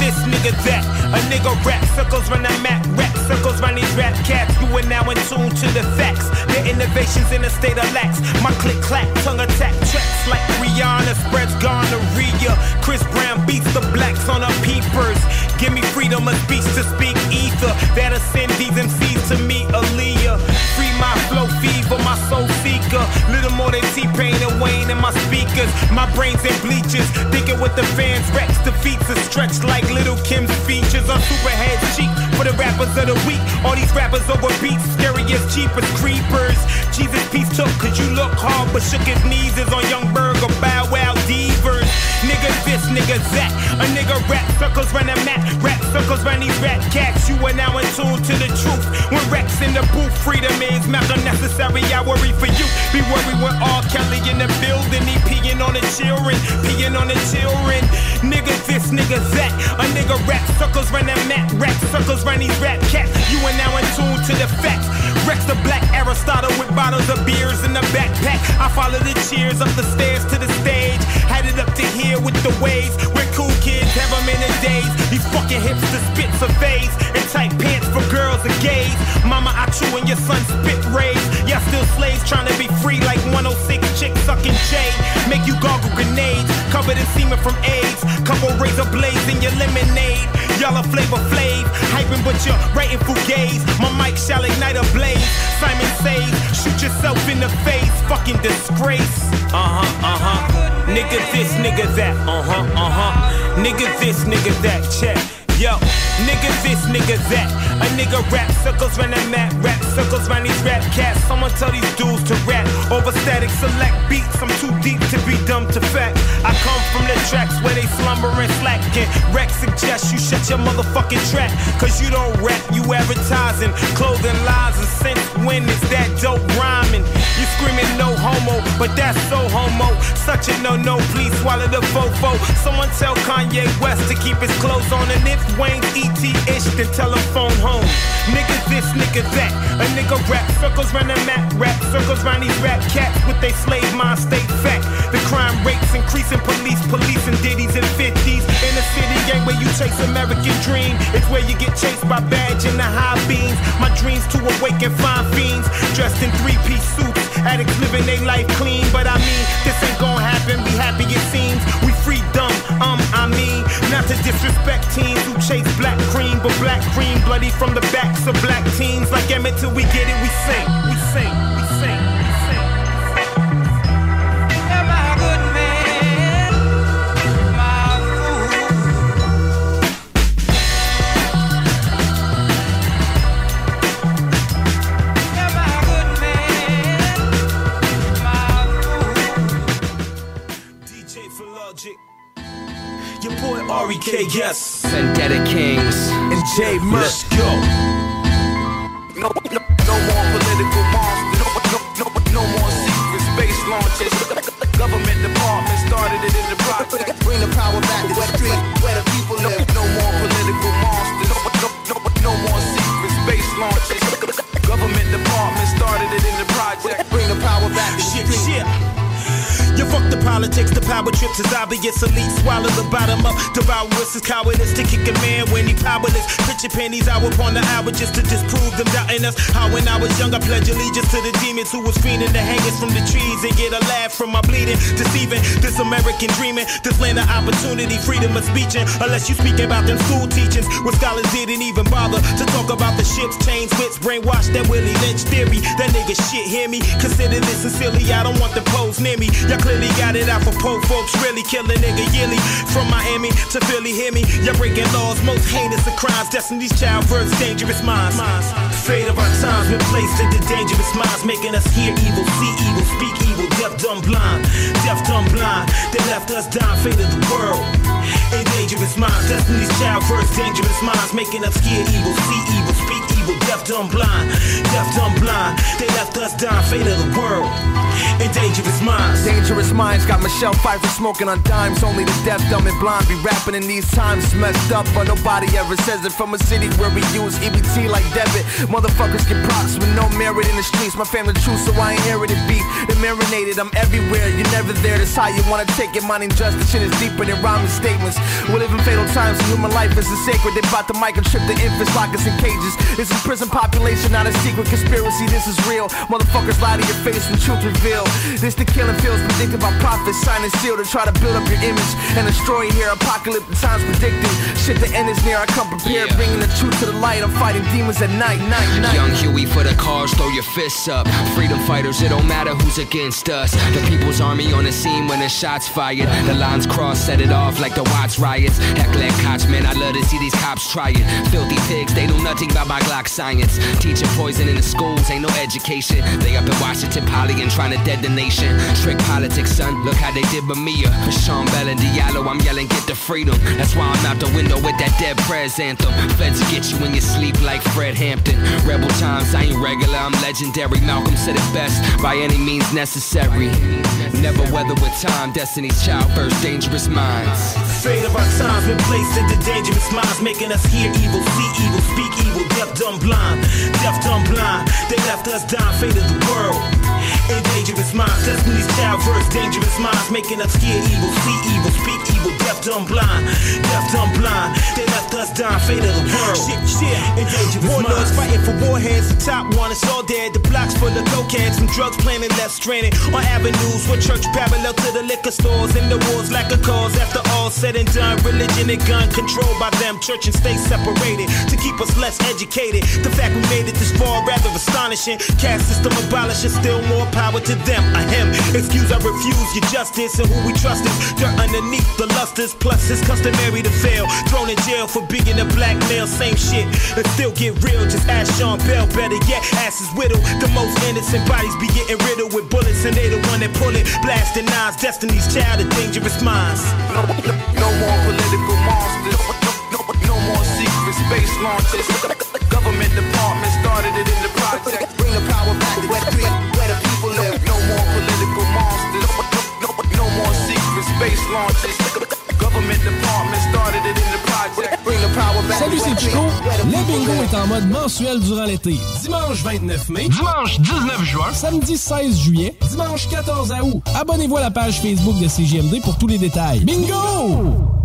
this, nigga that. A nigga rap circles run the map, rap circles run these rap cats. You are now in tune to the facts. The innovations in a state of lax. My click clack, tongue attack tracks like Rihanna spreads gonorrhea. Chris Brown beats the blacks on her peepers. Give me freedom of speech to speak ether. That'll send these MCs to me, Aaliyah. Free my flow fever, my soul seeker. Little more than T-Pain and Wayne in my speakers. My brains in bleachers. Thinking with the fans, Rex defeats are stretched like Little Kim's features on Superhead cheek for the rappers of the week. All these rappers over beats, scary as creepers. Jesus peace took, cause you look hard, but shook his knees is on Young Berg or Bow Wow Divers. Nigga this, nigga that. A nigga rap circles run a map. Rap circles run these rap cats. You are now in tune to the truth. When Rex in the booth, freedom is not unnecessary. I worry for you. Be worried when R. Kelly in the building. He peeing on the children. Peeing on the children. Nigga this, nigga that. A nigga rap circles run a map. Rap circles run these rap cats. You are now in tune to the facts. Rex the black Aristotle with bottles of beers in the backpack. I follow the cheers up the stairs to the stage. Had it up to here with the waves. We're cool kids have them in a daze. These fucking hipsters spit surveys and tight pants for girls and gays. Mama, I chew and your son spit rays. Y'all still slaves trying to be free like 106 chicks sucking J. Make you gargle grenades, covered in semen from AIDS. Couple razor blades in your lemonade. Y'all a flavor flav, hyping but you're writing fugazi. My mic shall ignite a blaze. Simon says, shoot yourself in the face, fucking disgrace. Uh huh, uh huh. Nigga this, nigga that. Uh huh, uh huh. Nigga this, nigga that. Check. Yo, nigga this, nigga that. A nigga rap circles when I'm at rap circles round these rap cats. Someone tell these dudes to rap over static select beats. I'm too deep to be dumb to fact. I come from the tracks where they slumber and slacking. Rex suggests you shut your motherfucking trap. Cause you don't rap, you advertising clothing lines. And since when is that dope rhyming? You screaming no homo, but that's so homo. Such a no no, please swallow the fofo. Someone tell Kanye West to keep his clothes on. And if Wayne ET ish, then tell him phone home. Nigga this, nigga that. A nigga rap circles round the map, rap circles round these rap cats with they slave mind state fact. The crime rates increasing, police, police and ditties and 50s. In the city gang where you chase American dream, it's where you get chased by badge and the high beams. My dreams to awaken fine fiends, dressed in three piece suits. Addicts living their life clean, but I mean, this ain't gonna happen. Be happy it seems. We not to disrespect teens who chase black cream, but black cream bloody from the backs of black teens. Like Emmett till we get it, we sing, we sing, we sing. R.E.K. Yes. Vendetta Kings. And J Murph. Let's go. No, no, no more political monsters. No, no, no, no more secret space launches. Government department started it in the project. Bring the power back power trips is obvious. Elite swallow the bottom up. Devourers is cowardice to kick a man when he powerless. Picture pennies out upon the hour just to disprove them doubting us. How when I was young, I pledged allegiance to the demons who was fiending the hangers from the trees and get a laugh from my bleeding. Deceiving this American dreaming, this land of opportunity, freedom of speeching. Unless you speak about them school teachings, where scholars didn't even bother to talk about the ships, chains, wits, brainwashed that Willie Lynch theory. That nigga shit, hear me? Consider this sincerely, I don't want the pose near me. Y'all clearly got it out for poor folks, really kill a nigga yearly. From Miami to Philly, hear me? Y'all breaking laws, most heinous of crimes. Destiny's child versus dangerous minds. Fate of our times been placed into dangerous minds, making us hear evil, see evil, speak evil, deaf, dumb, blind. Deaf, dumb, blind. They left us dying, fate of the world. In dangerous minds, Destiny's child first, dangerous minds, making us hear evil, see evil, speak evil, deaf, dumb, blind. Deaf, dumb, blind. They left us dying, fate of the world. In dangerous minds. Dangerous minds got Michelle Pfeiffer smoking on dimes. Only the deaf, dumb, and blind be rapping in these times. Messed up, but nobody ever says it. From a city where we use EBT like debit. Motherfuckers get props with no merit in the streets. My family true, so I inherited beef. They marinated, I'm everywhere. You're never there. That's how you wanna take it. Mine injustice shit is deeper than rhyming statements. We live in fatal times, and human life isn't sacred. They bought the mic and tripped the infants, lock us in cages. This is prison population, not a secret conspiracy. This is real. Motherfuckers lie to your face when truth revealed. This the killing fields predicted by prophets, sign and seal to try to build up your image and destroy you here. Apocalyptic times predicted. Shit, the end is near. I come prepared, Yeah. bringing the truth to the light. I'm fighting demons at night, night, night. Young Huey for the cause, throw your fists up. Freedom fighters, it don't matter who's against us. The people's army on the scene when the shots fired. The lines crossed, set it off like the Watts riots. Heckler cops, man, I love to see these cops try it. Filthy pigs, they know nothing about my Glock science. Teaching poison in the schools, ain't no education. They up in Washington, Poly, and trying to dead the nation. Trick politics, son, look how they did Mamiya. For uh. Sean Bell and Diallo, I'm yelling, get the freedom. That's why I'm out the window with that dead prez anthem. Feds get you in your sleep like Fred Hampton. Rebel times, I ain't regular, I'm legendary. Malcolm said it best, by any means necessary. Never weather with time, Destiny's child first, dangerous minds. Fate of our times been placed into dangerous minds, making us hear evil, see evil, speak evil, deaf, dumb, blind. Deaf, dumb, blind. They left us dying, faded the world. In dangerous minds, Destiny's child dangerous minds, making us hear evil, see evil, speak evil, deaf, dumb, blind. Deaf, dumb, blind. They left us dying, fate of the world. Shit, shit. And dangerous Warlords fighting for warheads. The top one is all dead. The blocks full of cokeheads. Some drugs planted, left stranded. On avenues with church parallel to the liquor stores. And the wars lack a cause. After all said and done, religion and gun controlled by them. Church and state separated to keep us less educated. The fact we made it this far rather astonishing. Caste system abolished, still more power to them. A him. Excuse, I refuse your justice and who we trust is dirt underneath the lusters. Plus, it's customary to fail. Thrown in jail for being a black male, same shit. And still get real. Just ask Sean Bell. Better yet, ass is whittled. The most innocent bodies be getting riddled with bullets, and they the one that pull it. Blasting knives, destiny's child of dangerous minds. No, no, no more political monsters. No, no, more secret space launches. Government department started it in the project. Bring the power back to where, space launches. Government department started it in the project. Bring the power back Salut, c'est Chico. Le bingo est en mode mensuel durant l'été. Dimanche 29 mai. Dimanche 19 juin. Samedi 16 juillet. Dimanche 14 août. Abonnez-vous à la page Facebook de CGMD pour tous les détails. Bingo!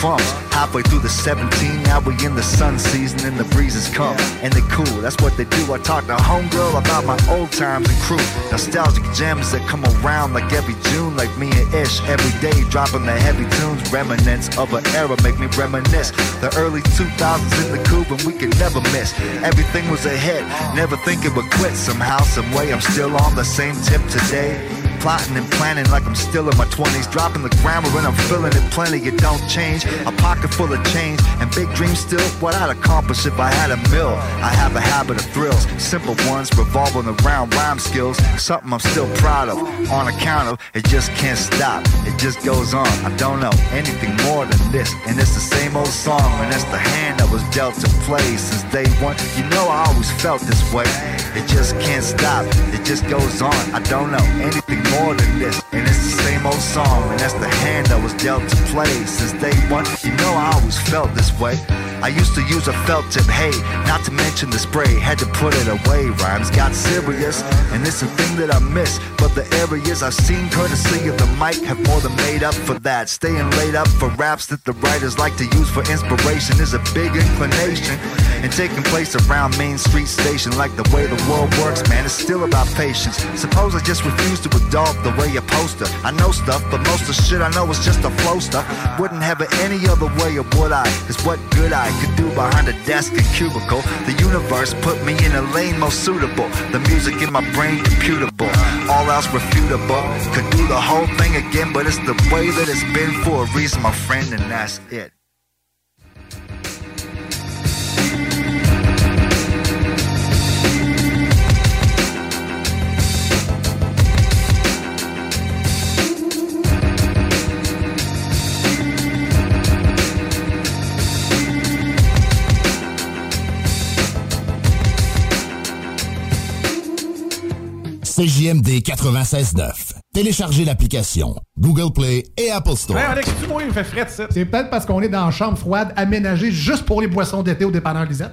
Crumbs. Halfway through the 17, now we in the sun season and the breezes come. And they cool, that's what they do. I talk to homegirl about my old times and crew. Nostalgic gems that come around like every June, like me and Ish. Every day dropping the heavy tunes, remnants of an era make me reminisce. The early 2000s in the coupe and we could never miss. Everything was ahead, never think it would quit. Somehow, some way, I'm still on the same tip today. Plotting and planning like I'm still in my 20s. Dropping the grammar and I'm feeling it plenty. It don't change. A pocket full of change and big dreams still. What I'd accomplish if I had a mill. I have a habit of thrills. Simple ones revolving around rhyme skills. Something I'm still proud of. On account of it just can't stop. It just goes on. I don't know anything more than this. And it's the same old song. And it's the hand that was dealt to play since day one. You know I always felt this way. It just can't stop. It just goes on. I don't know anything more than this. And it's the same old song. And that's the hand that was dealt to play since day one. You know I always felt this way. I used to use a felt tip, hey, not to mention the spray. Had to put it away. Rhymes got serious, and it's a thing that I miss. But the areas I've seen, courtesy of the mic, have more than made up for that. Staying laid up for raps that the writers like to use for inspiration is a big inclination. And taking place around Main Street Station, like the way the world works, man, it's still about patience. Suppose I just refuse to adult the way you poster. I know stuff, but most of shit I know is just a flow stuff. Wouldn't have it any other way, or would I? Is what good I could do behind a desk and cubicle. The universe put me in a lane most suitable. The music in my brain computable. All else refutable. Could do the whole thing again, but it's the way that it's been for a reason, my friend, and that's it. CJMD 96.9. Téléchargez l'application Google Play et Apple Store. Ben, Alex, tu moi, il me fait frais ça. C'est peut-être parce qu'on est dans une chambre froide aménagée juste pour les boissons d'été au dépanneur Lisette.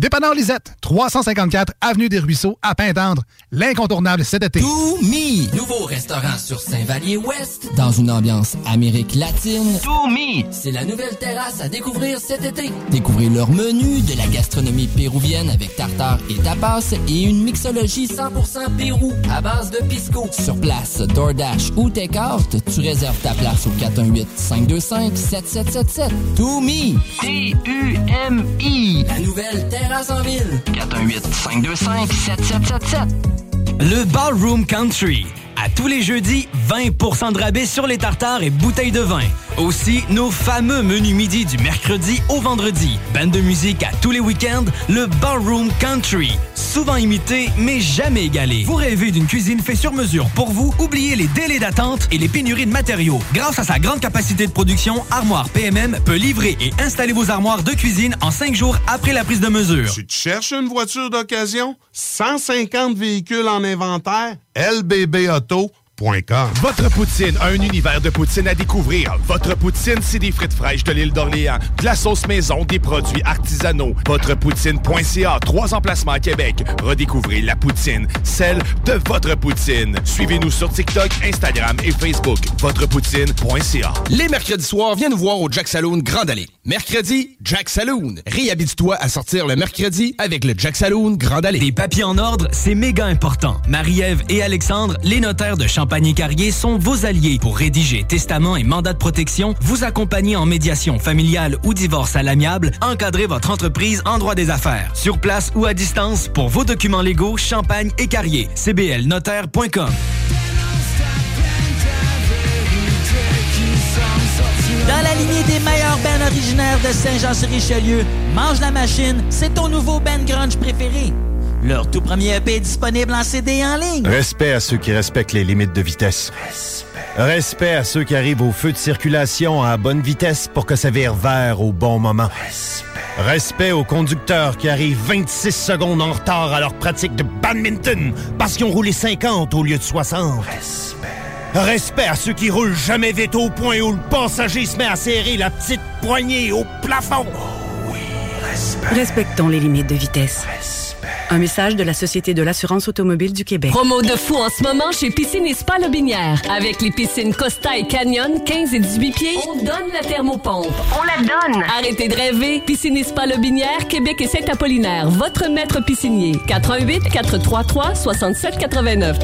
Dépanneur Lisette, 354 Avenue des Ruisseaux, à Pintendre. L'incontournable cet été. To Me, nouveau restaurant sur Saint-Vallier-Ouest, dans une ambiance Amérique latine. To Me, c'est la nouvelle terrasse à découvrir cet été. Découvrez leur menu, de la gastronomie péruvienne avec tartare et tapas et une mixologie 100% Pérou à base de pisco. Sur place, DoorDash ou Takeout, tu réserves ta place au 418-525-7777. To Me, T-U-M-I, la nouvelle terrasse en ville. 418-525-7777. Le Ballroom Country. À tous les jeudis, 20% de rabais sur les tartares et bouteilles de vin. Aussi, nos fameux menus midi du mercredi au vendredi. Bande de musique à tous les week-ends, le Ballroom Country. Souvent imité, mais jamais égalé. Vous rêvez d'une cuisine faite sur mesure pour vous? Oubliez les délais d'attente et les pénuries de matériaux. Grâce à sa grande capacité de production, Armoire PMM peut livrer et installer vos armoires de cuisine en cinq jours après la prise de mesure. Tu cherches une voiture d'occasion? 150 véhicules en inventaire? LBB votre poutine, un univers de poutine à découvrir. Votre poutine, c'est des frites fraîches de l'île d'Orléans, de la sauce maison, des produits artisanaux. Votrepoutine.ca, trois emplacements à Québec. Redécouvrez la poutine, celle de votre poutine. Suivez-nous sur TikTok, Instagram et Facebook. Votrepoutine.ca. Les mercredis soirs, viens nous voir au Jack Saloon Grande Allée. Mercredi, Jack Saloon. Réhabite-toi à sortir le mercredi avec le Jack Saloon Grande Allée. Des papiers en ordre, c'est méga important. Marie-Ève et Alexandre, les notaires de Champagne Champagne Carrier sont vos alliés pour rédiger testament et mandat de protection, vous accompagner en médiation familiale ou divorce à l'amiable, encadrer votre entreprise en droit des affaires. Sur place ou à distance, pour vos documents légaux, Champagne et Carrier. cblnotaire.com. Des meilleurs bands originaires de Saint-Jean-sur-Richelieu, Mange la Machine, c'est ton nouveau band grunge préféré. Leur tout premier EP est disponible en CD et en ligne. Respect à ceux qui respectent les limites de vitesse. Respect. à ceux qui arrivent au feu de circulation à bonne vitesse pour que ça vire vert au bon moment. Respect. aux conducteurs qui arrivent 26 secondes en retard à leur pratique de badminton parce qu'ils ont roulé 50 au lieu de 60. Respect. Respect à ceux qui roulent jamais vite au point où le passager se met à serrer la petite poignée au plafond. Oh oui, respect. Respectons les limites de vitesse. Un message de la Société de l'assurance automobile du Québec. Promo de fou en ce moment chez Piscine et Spa Lobinière. Avec les piscines Costa et Canyon, 15 et 18 pieds, on donne la thermopompe. On la donne! Arrêtez de rêver. Piscine et Spa Lobinière, Québec et Saint-Apollinaire. Votre maître piscinier. 88 433 67 89.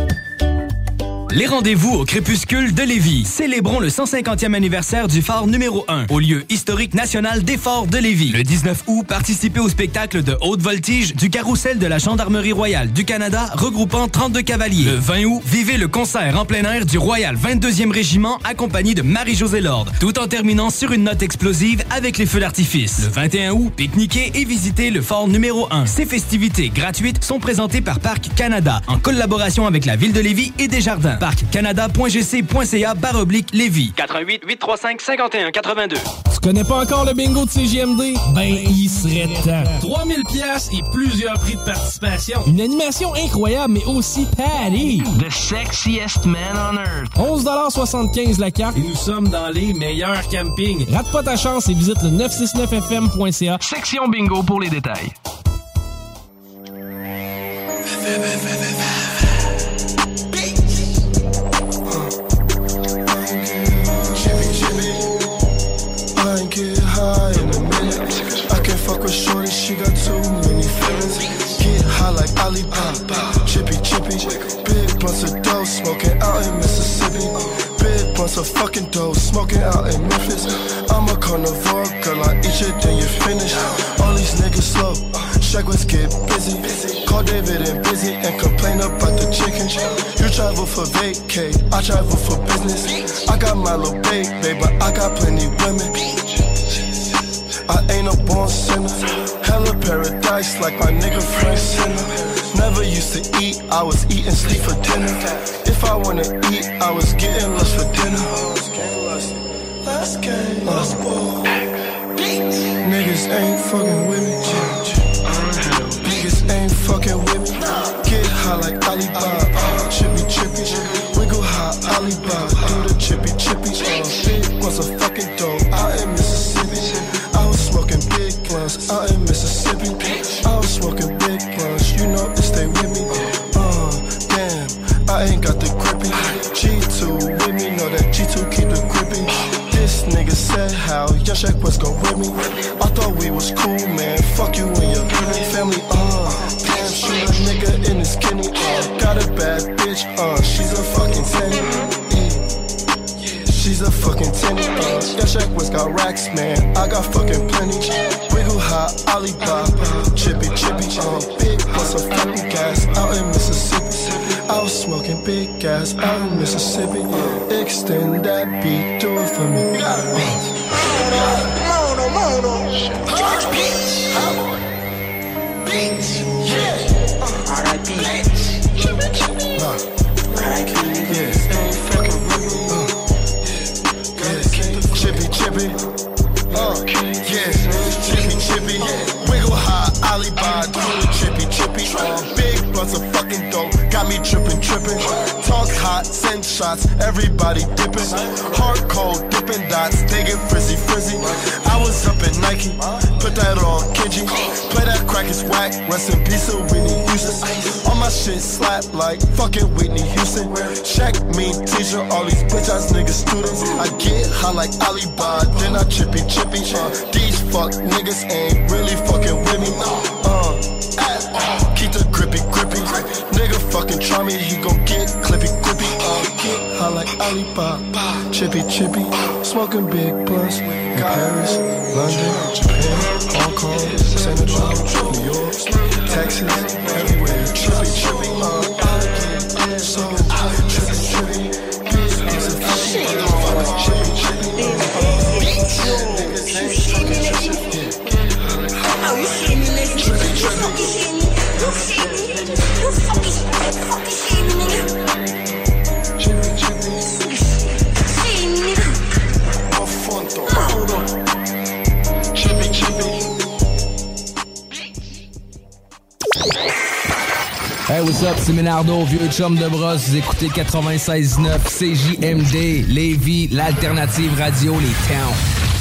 Les rendez-vous au crépuscule de Lévis. Célébrons le 150e anniversaire du phare numéro 1 au lieu historique national des forts de Lévis. Le 19 août, participez au spectacle de haute voltige du carrousel de la Gendarmerie royale du Canada regroupant 32 cavaliers. Le 20 août, vivez le concert en plein air du Royal 22e Régiment accompagné de Marie-Josée Lord, tout en terminant sur une note explosive avec les feux d'artifice. Le 21 août, pique-niquez et visitez le fort numéro 1. Ces festivités gratuites sont présentées par Parc Canada en collaboration avec la ville de Lévis et Desjardins parccanada.gc.ca baroblique Lévis. 88 835 51 82. Tu connais pas encore le bingo de CGMD? Ben, il serait temps. 3000 pièces et plusieurs prix de participation. Une animation incroyable, mais aussi patty. The sexiest man on earth. 11,75 la carte et nous sommes dans les meilleurs campings. Rate pas ta chance et visite le 969fm.ca. Section bingo pour les détails. Shorty, she got too many feelings. Get high like Alibaba, chippy chippy. Big bunch of dough, smoking out in Mississippi. Big bunch of fucking dough, smoking out in Memphis. I'm a carnivore, girl, I eat it, then you finish. All these niggas slow, Shaq get busy. Call David and busy and complain about the chicken. You travel for vacay, I travel for business. I got my little baby, but I got plenty women. Ain't a born sinner. Hella paradise like my nigga Frank Sinner. Never used to eat, I was eating sleep for dinner. If I wanna eat, I was getting lust for dinner. Let's get let's. Niggas ain't fucking with me. Niggas ain't fucking with me. Get high like Alibaba. Chippy chippy. Wiggle high Alibaba. Do the chippy chippy. Big wants a fucking dope blunts out in Mississippi. I was smoking big blunts, you know it stay with me. Uh, damn, I ain't got the grippy. G2 with me, know that G2 keep the grippy. This nigga said how Young check was gon' with me. I thought we was cool, man. Fuck you and your family. Uh, damn, shoot a nigga in his kidney. Uh, got a bad bitch. Uh, she's a fucking 10. She's a fucking tenny. Uh, yeah, Shaq West got racks, man. I got fucking plenty. Wiggle high, Alibaba, chippy chippy. Uh, big bust of fucking gas out in Mississippi. I was smoking Smoking big gas out in Mississippi. Extend that beat, do it for me. Mono, mono. Beats. Beats. Yeah. R.I.P. Chippy, chippy. Uh, yeah, Wiggle high, Alibaba, Uh, big blunts of fucking dope, got me tripping, tripping. Talk hot, send shots, everybody dipping. Hard cold, dipping dots, they get frizzy, frizzy. I was up at Nike, put that on Kenji. Play that crack is whack, rest in peace of Whitney Houston. All my shit slap like fucking Whitney Houston. Check me, teacher, all these bitch ass niggas students. I get high like Alibaba, then I chippy, chippy. Uh, these fuck niggas ain't really fucking with me. Uh, keep the grippy, grippy. Nigga fucking try me, he gon' get clippy, get high like Alibaba, chippy, chippy. Smoking big blunts in Paris, London, Japan, Hong Kong, Senegal, New York, Texas, everywhere. Chippy, chippy. Uh, Hey, what's up, c'est Ménardo, vieux chum de brosse. Vous écoutez 96.9 CJMD, Lévis, l'alternative radio, les towns.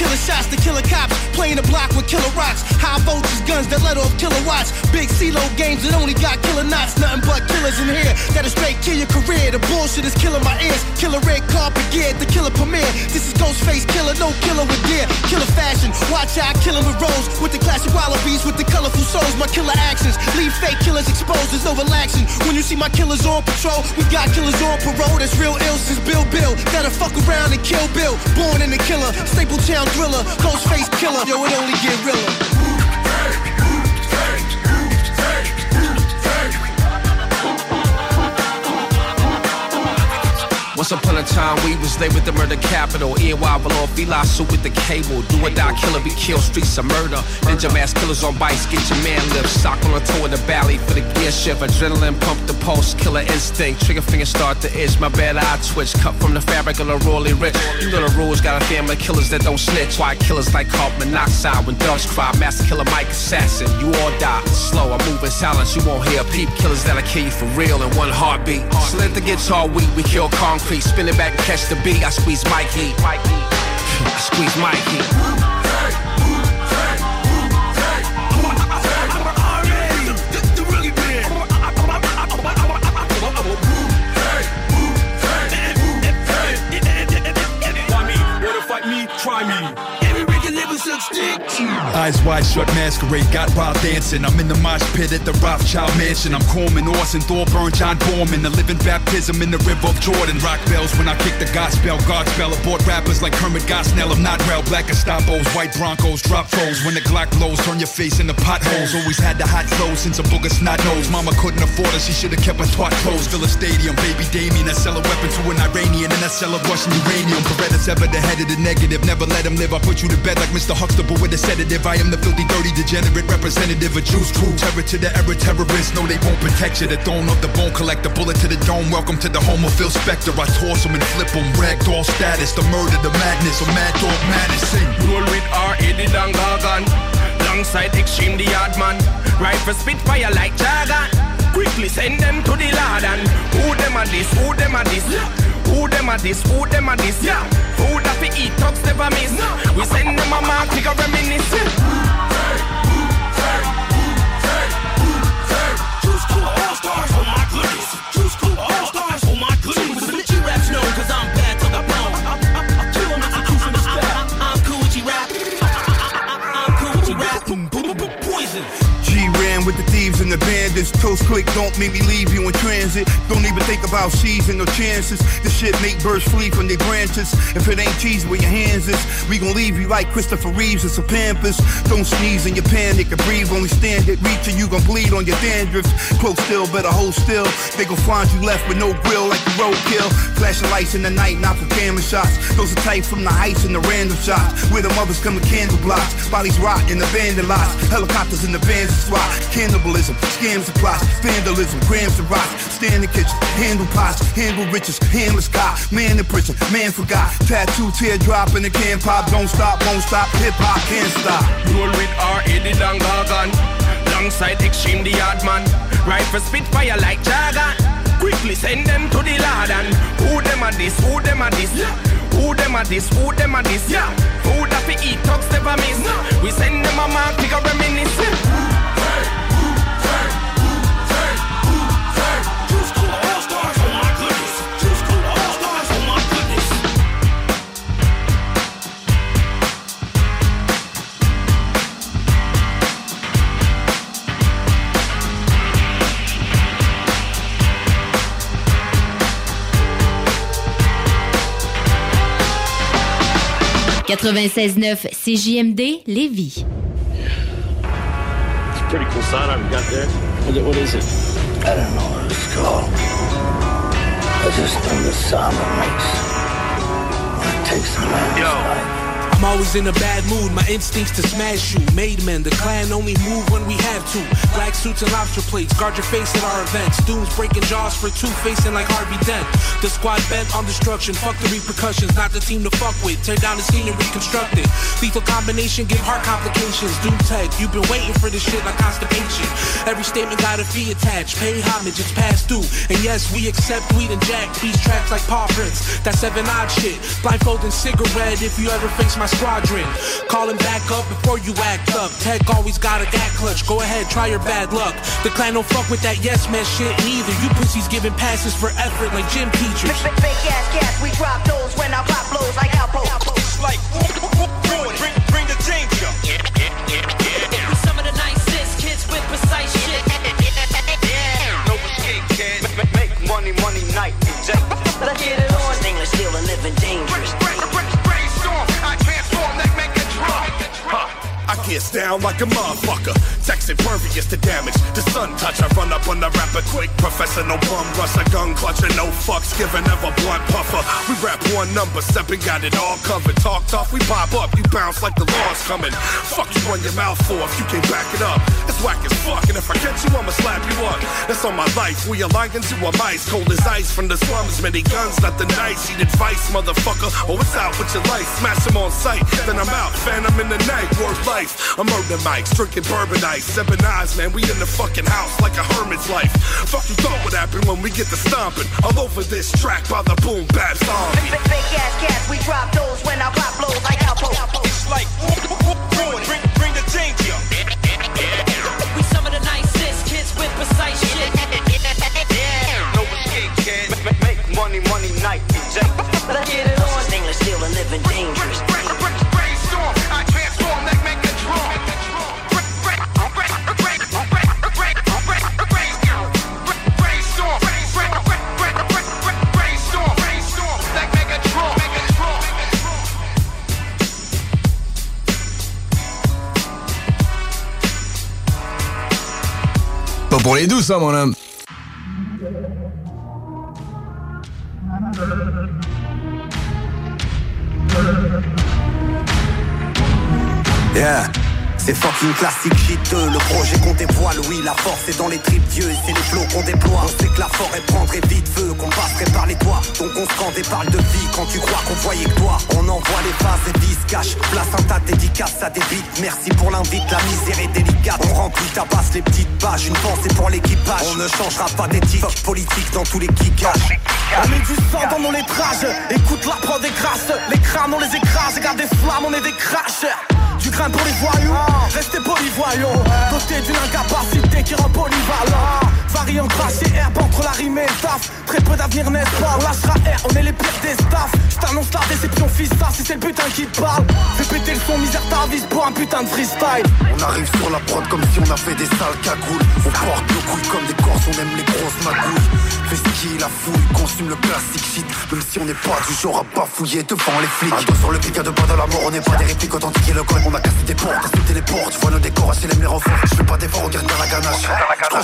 Killer shots to killer cops, playing the block with killer rocks, high voltage guns that let off killer kilowatts, big CeeLo games that only got killer knots, nothing but killers in here that'll straight kill your career. The bullshit is killing my ears, killer red carpet gear, the killer premiere. This is Ghostface killer, no killer with gear, killer fashion. Watch out, killing with rose, with the classic wallabies, with the colorful souls. My killer actions leave fake killers exposed. There's no relaxing. When you see my killers on patrol, we got killers on parole. That's real ill since Bill Bill. That'll fuck around and kill Bill. Born in the killer, Staple Town thriller, Ghostface killer. Yo, it only get realer. Once upon a time, we was laid with the murder capital. EY below, Fila suit with the cable. Do or die, killer, be killed, streets of murder. Ninja mask killers on bikes, get your man lift. Sock on the toe in the valley for the gear shift. Adrenaline pump the pulse, killer instinct. Trigger finger start to itch, my bad eye twitch. Cut from the fabric of the royally rich. You know the rules, got a family killers that don't snitch. Why killers like carbon monoxide when dogs cry. Master killer Mike assassin, you all die. Slow, I move in silence, you won't hear a peep. Killers that'll kill you for real in one heartbeat. Slit the guitar weak, we kill concrete. Spin it back and catch the beat. I squeeze Mikey. I squeeze Mikey. Eyes wide shut, masquerade, got wild dancing. I'm in the mosh pit at the Rothschild mansion. I'm Coleman, Orson, Thorburn, John Borman. The living baptism in the river of Jordan. Rock bells when I kick the gospel. Godspell aboard rappers like Kermit Gosnell. I'm not real. Black Estapos, white Broncos, drop foes. When the Glock blows, turn your face into potholes. Always had the hot clothes since a booger snot nose. Mama couldn't afford us, she should have kept her twat closed. Villa Stadium, baby Damien. I sell a weapon to an Iranian and I sell a Russian uranium. Beretta's ever the head of the negative. Never let him live. I put you to bed like Mr. Huxtable with a sedative. I am the filthy, dirty, degenerate representative of Juice True. Terror to the error terrorists. No, they won't protect you. The throne of the bone collector. Bullet to the dome. Welcome to the home of Phil Spector. I toss him and flip him. Ragdoll status. The murder, the madness. A mad dog madness. Sing. Roll with R. Eddie and Gargan. Longside Extreme the Yard Man. Ride for Spitfire like Jargon. Quickly send them to the lad and Who them a this? Who them a this? Who them a this? Who them a this? Yeah. Food that we eat, talks never miss. No. We send them a mark, we go reminisce. All Stars, oh my goodness. Close click, don't make me leave you in transit. Don't even think about seizing no chances. This shit make birds flee from their branches. If it ain't cheese where your hands is, we gon' leave you like Christopher Reeves and some Pampers. Don't sneeze in your panic and breathe, only stand it. Reach and you gon' bleed on your dandruff. Close still, better hold still. They gon' find you left with no grill like the roadkill. Flashing lights in the night, not for camera shots. Those are tight from the heights and the random shots. Where the mothers come with candle blocks. Bodies rot in abandoned lots. Helicopters in the vans of SWAT. Cannibalism, scams and plots. Vandalism, grams of rocks. Stand in kitchen, handle pots, handle riches, handle Scott. Man in prison, man forgot. Tattoo, teardrop in the can pop. Don't stop, won't stop. Hip hop can't stop. Roll with R, Eddie and Gargan. Alongside Extreme the hard man. Rifle spitfire like Jargon. Quickly send them to the Lord and who them are this, who them are this, who them are this, who them are this, yeah. Food that we eat, talks never miss. We send 96.9 CJMD Lévis. It's a pretty cool sidearm you got there. What, is it? I don't know what it's called. I just know the sound it makes. It takes a man's life. I'm always in a bad mood, my instincts to smash you. Made men, the clan only move when we have to. Black suits and lobster plates, guard your face at our events. Dooms breaking jaws for two, facing like Harvey Dent. The squad bent on destruction, fuck the repercussions, not the team to fuck with. Tear down the scene and reconstruct it. Lethal combination, give heart complications. Doom tech, you've been waiting for this shit like constipation. Every statement got a fee attached, pay homage, it's past due. And yes, we accept weed and jack, beast tracks like paw prints. That seven odd shit, blindfold and cigarette if you ever face my squadron. Call him back up before you act up. Tech always got a gat clutch. Go ahead, try your bad luck. The clan don't fuck with that yes man shit neither. You pussies giving passes for effort like gym teachers. Fake ass cats, we drop those when I pop blows like Alpo. It's like bring, bring the danger. We some of the nicest kids with precise shit. No escape, kid. Make, make money, money night. Let's get I get down like a motherfucker. Sex impervious to damage. The sun touch, I run up on the rapper quick. Professional bum rush, a gun clutcher, no fucks given, ever blunt puffer. We rap one number, seven got it all covered. Talk tough, we pop up, you bounce like the law's coming. Fuck you run your mouth for if you can't back it up. It's whack as fuck, and if I catch you, I'ma slap you up. That's on my life. We are lions, you are mice. Cold as ice from the slums, many guns, nothing nice. Eat advice, motherfucker. Oh, it's out with your life. Smash them on sight, then I'm out. Phantom in the night, worth life. I'm murder mics, drinking bourbon ice. Seven eyes, man, we in the fucking house like a hermit's life. Fuck you thought would happen when we get to stomping. All over this track by the boom bap song. Fake ass cats, we drop those when I pop blows like Alpo. It's like bring, pour les douces, ça, mon homme. Yeah. C'est fucking classique shiteux, le projet qu'on dévoile, oui la force est dans les tripes Dieu et c'est les flots qu'on déploie. On sait que la forêt prendrait vite feu, qu'on passerait par les toits. Donc on scande et parle de vie quand tu crois qu'on voyait que toi. On envoie les phases et vis cash, place un tas à des beats. Merci pour l'invite, la misère est délicate. On remplit, tabasse les petites pages, une pensée pour l'équipage. On ne changera pas d'éthique politique dans tous les kickages. On met du sang dans nos lettrages Écoute la prod des grâces Les crânes on les écrase Regarde des flammes on est des crashers Du grain pour les voyous Restez polyvoyants Doté d'une incapacité qui rend polyvalent Variant crash et herbe entre la rime et le taf. Très peu d'avenir n'est-ce pas? On lâchera R, on est les pires des staffs. Je t'annonce la déception fils ça si c'est le putain qui te parle. Fais péter le son misère ta vis pour un putain de freestyle. On arrive sur la prod comme si on avait des sales cagoules. On porte nos couilles comme des corses, on aime les grosses magouilles. Fais ski, la fouille, consume le classique shit. Même si on n'est pas du genre à bafouiller devant les flics. Un sur le pic, à deux pas de la mort, on n'est pas des répliques authentiques. Et le code On a cassé des portes, insulté les portes, tu vois nos décors, hacher les murs en Je fais pas d'efforts, regarde dans la ganache.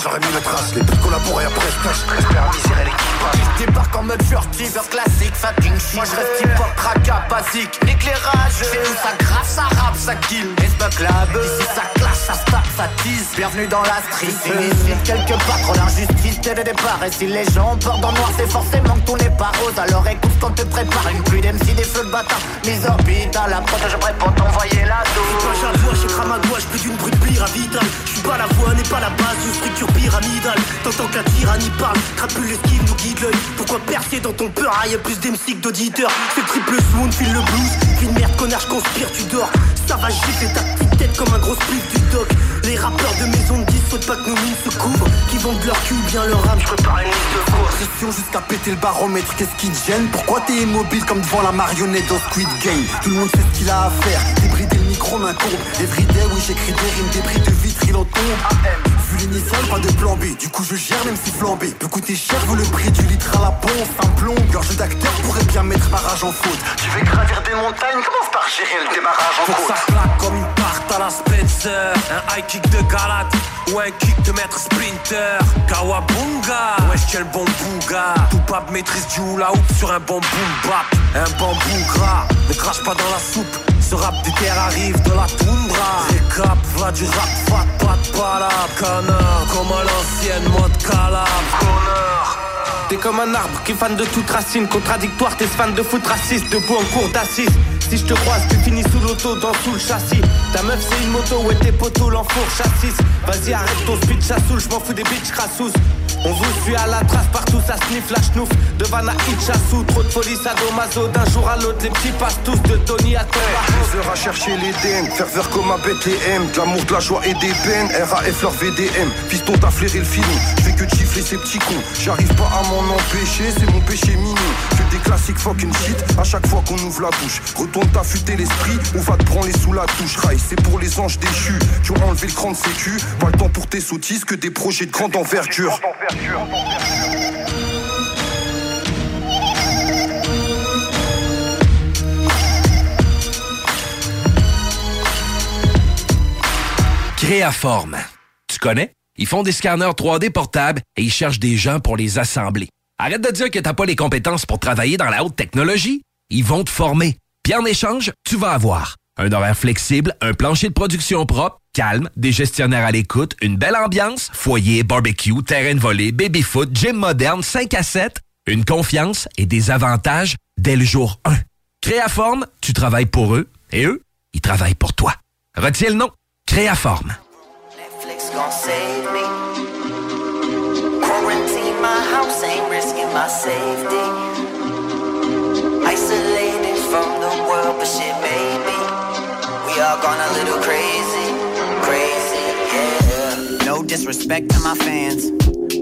J'aurais mis le trash, les putes collaborent et après je cache. J'espère l'équipage Je débarque en mode furtif, classique, fucking shit. Moi je reste hip-hop, cracka, basique, l'éclairage C'est où ça grave, ça rappe, ça kill. Espa club, ici ça clash, ça stack, ça tease. Bienvenue dans la street, ici quelque part trop d'injustice dès le départ. Et si les gens portent dans le noir, c'est forcément que tout n'est pas rose. Alors écoute quand te prépare une pluie d'MC, des feux de bâtard. Mise orbite à la prod, je prépare t'envoyer la dose j'avoue, j'ai cramé à gauche, plus d'une brute pyramidale Je suis pas la voix, n'est pas la base d'une structure pyramidale T'entends que la tyrannie parle, crapule l'esquive, nous guide l'œil. Pourquoi percer dans ton peur, y'a plus d'MC d'auditeurs? C'est le triple swoon, file le blues de merde, connard, je conspire, tu dors. Ça va gifler ta petite tête comme un gros split du doc. Les rappeurs de maison de 10 faut pas que nos mines se couvrent. Qui vendent leur cul bien leur âme, je prépare une liste de courses Pression jusqu'à péter le baromètre, qu'est-ce qui te gêne? Pourquoi t'es immobile comme devant la marionnette dans Squid Game? Tout le monde sait ce qu'il a à faire, débrider micro main courbe Everyday, oui j'écris des rimes, des bris de vitre, il en tombe. Vu l'initial, pas de plan B, du coup je gère même si flambé Peut coûter cher, vaut le prix du litre à la pompe. Un plomb, gorge d'acteur pourrait bien mettre ma rage en faute. Tu veux gravir des montagnes, commence par gérer le démarrage en Faut que côte. ça claque comme une tarte à la Spencer. Un high kick de galate ou un kick de maître sprinter. Kawabunga Wesh quel bon bouga Tout pape maîtrise du hula hoop sur un bon boom bap. Un bambou gras Ne crache pas dans la soupe. Ce rap des terres arrive de la toundra. Récap, va du rap, fat, pas de palab Connard, comme à l'ancienne mode calabre Connard. T'es comme un arbre qui est fan de toute racine. Contradictoire, t'es fan de foot raciste. Debout en cours d'assises Si je te croise, tu finis sous l'auto, dans sous le châssis. Ta meuf c'est une moto, ouais tes poteaux l'enfour châssis Vas-y arrête ton speed, ça saoule, je m'en fous des bitches crassous on vous suit à la trace partout, ça sniffe la schnouf. De Vanna Hitchassou, trop de folie, sadomaso D'un jour à l'autre, les petits passent tous de Tony à Thomas heures à chercher l'Éden, faire faire comme un BTM, de l'amour, de la joie et des peines, RAF leur VDM, fiston t'as flairé le filon, je fais que de chiffler ces petits cons, j'arrive pas à m'en empêcher, c'est mon péché mignon, que des classiques fucking shit, à chaque fois qu'on ouvre la bouche, retourne t'affûter l'esprit, on va te prendre les sous la touche, rail, c'est pour les anges déchus, qui ont enlevé le cran de sécu, pas le temps pour tes sottises, que des projets de grande envergure. Créaforme. Tu connais? Ils font des scanners 3D portables et ils cherchent des gens pour les assembler. Arrête de dire que t'as pas les compétences pour travailler dans la haute technologie. Ils vont te former. Puis en échange, tu vas avoir un horaire flexible, un plancher de production propre, calme, des gestionnaires à l'écoute, une belle ambiance, foyer, barbecue, terrain de volée, baby-foot, gym moderne, 5 à 7, une confiance et des avantages dès le jour 1. Créaforme, tu travailles pour eux et eux, ils travaillent pour toi. Retiens le nom. Créaforme. Netflix gon' save me. Disrespect to my fans,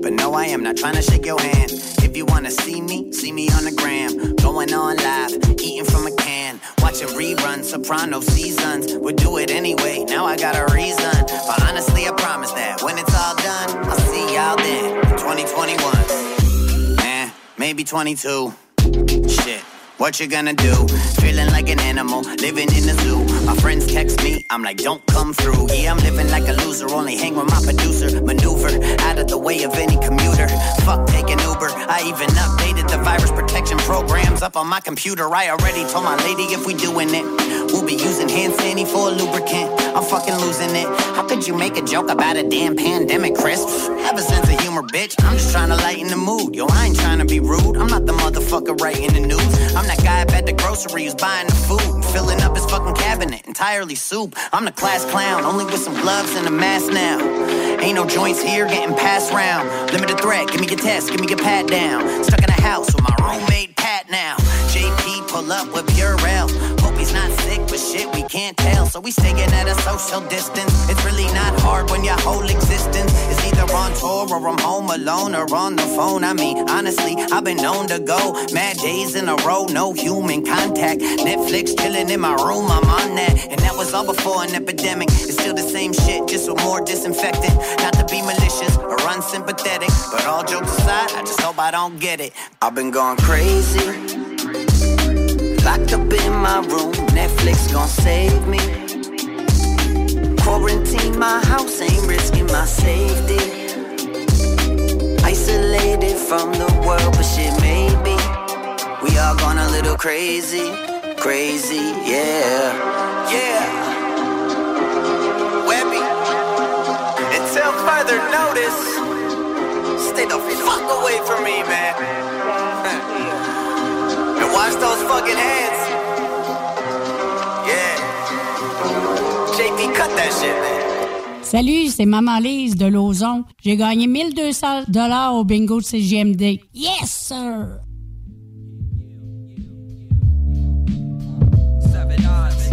but no, I am not trying to shake your hand. If you wanna see me, see me on the gram, going on live, eating from a can, watching reruns, Soprano seasons. We'll do it anyway. Now I got a reason, but honestly, I promise that when it's all done, I'll see y'all then. 2021, eh, maybe 22. Shit. What you gonna do? Feeling like an animal, living in the zoo. My friends text me, I'm like, don't come through. Yeah, I'm living like a loser, only hang with my producer. Maneuver out of the way of any commuter. Fuck taking Uber. I even updated the virus protection programs up on my computer. I already told my lady if we doing it, we'll be using hand sanitizer for a lubricant. I'm fucking losing it. How could you make a joke about a damn pandemic, Chris? Have a sense of humor, bitch. I'm just trying to lighten the mood. Yo, I ain't trying to be rude. I'm not the motherfucker writing the news. I'm that guy up at the grocery who's buying the food, filling up his fucking cabinet entirely soup. I'm the class clown, only with some gloves and a mask now. Ain't no joints here, getting passed round. Limited threat, give me your test, give me your pat down. Stuck in a house with my roommate Pat now. JP pull up with Purell. He's not sick, but shit, we can't tell. So we staying at a social distance. It's really not hard when your whole existence is either on tour or I'm home alone or on the phone. I mean, honestly, I've been known to go mad days in a row, no human contact. Netflix chilling in my room, I'm on that. And that was all before an epidemic. It's still the same shit, just with more disinfectant. Not to be malicious or unsympathetic, but all jokes aside, I just hope I don't get it. I've been going crazy. Locked up in my room, Netflix gon' save me. Quarantine my house, ain't risking my safety. Isolated from the world, but shit, maybe we all gone a little crazy, crazy, yeah, yeah. Webby, until further notice, stay the fuck away from me, man. Wash those fucking hands. Yeah. JP, cut that shit, man. Salut, c'est Maman Lise de Lauson. J'ai gagné 1200 dollars au bingo de CGMD. Yes, sir! Bad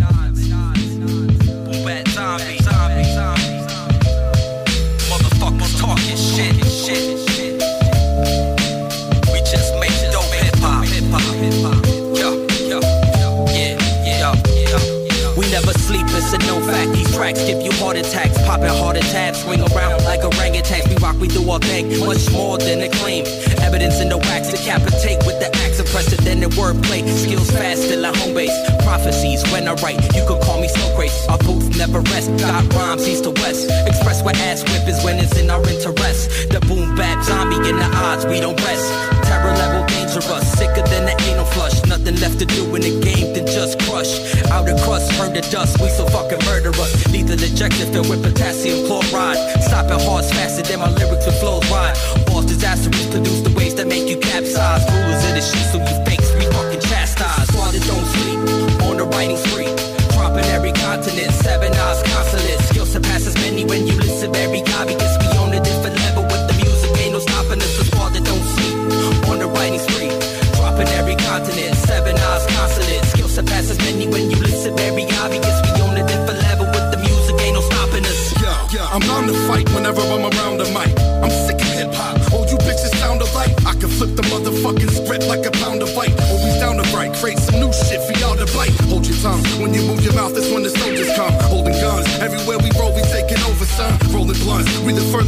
it's a no fact. These tracks give you heart attacks, popping heart attacks, swing around like orangutans. We rock, we do our thing, much more than acclaim. Evidence in the wax, decapitate with the axe, unprecedented wordplay. Skills fast, still at home base. Prophecies when I write, you could call me Snow Grace. Our booth never rest, got rhymes east to west. Express what ass whip is when it's in our interest. The boom bap zombie in the odds, we don't rest. Terror level dangerous, sicker than the anal flush. Nothing left to do in the game than just crush. Outer crust, burn the dust, we so fucking murderous. Lethal injected filled with potassium chloride. Stopping hearts faster than my lyrics with flows wide. Boss disastrous produce the waves that make you capsize. Rulers in the sheet, so you fakes we fucking chastise. Squad that don't sleep on the writing spree. Dropping every continent, seven eyes consonants. Skill surpasses many when you listen every guy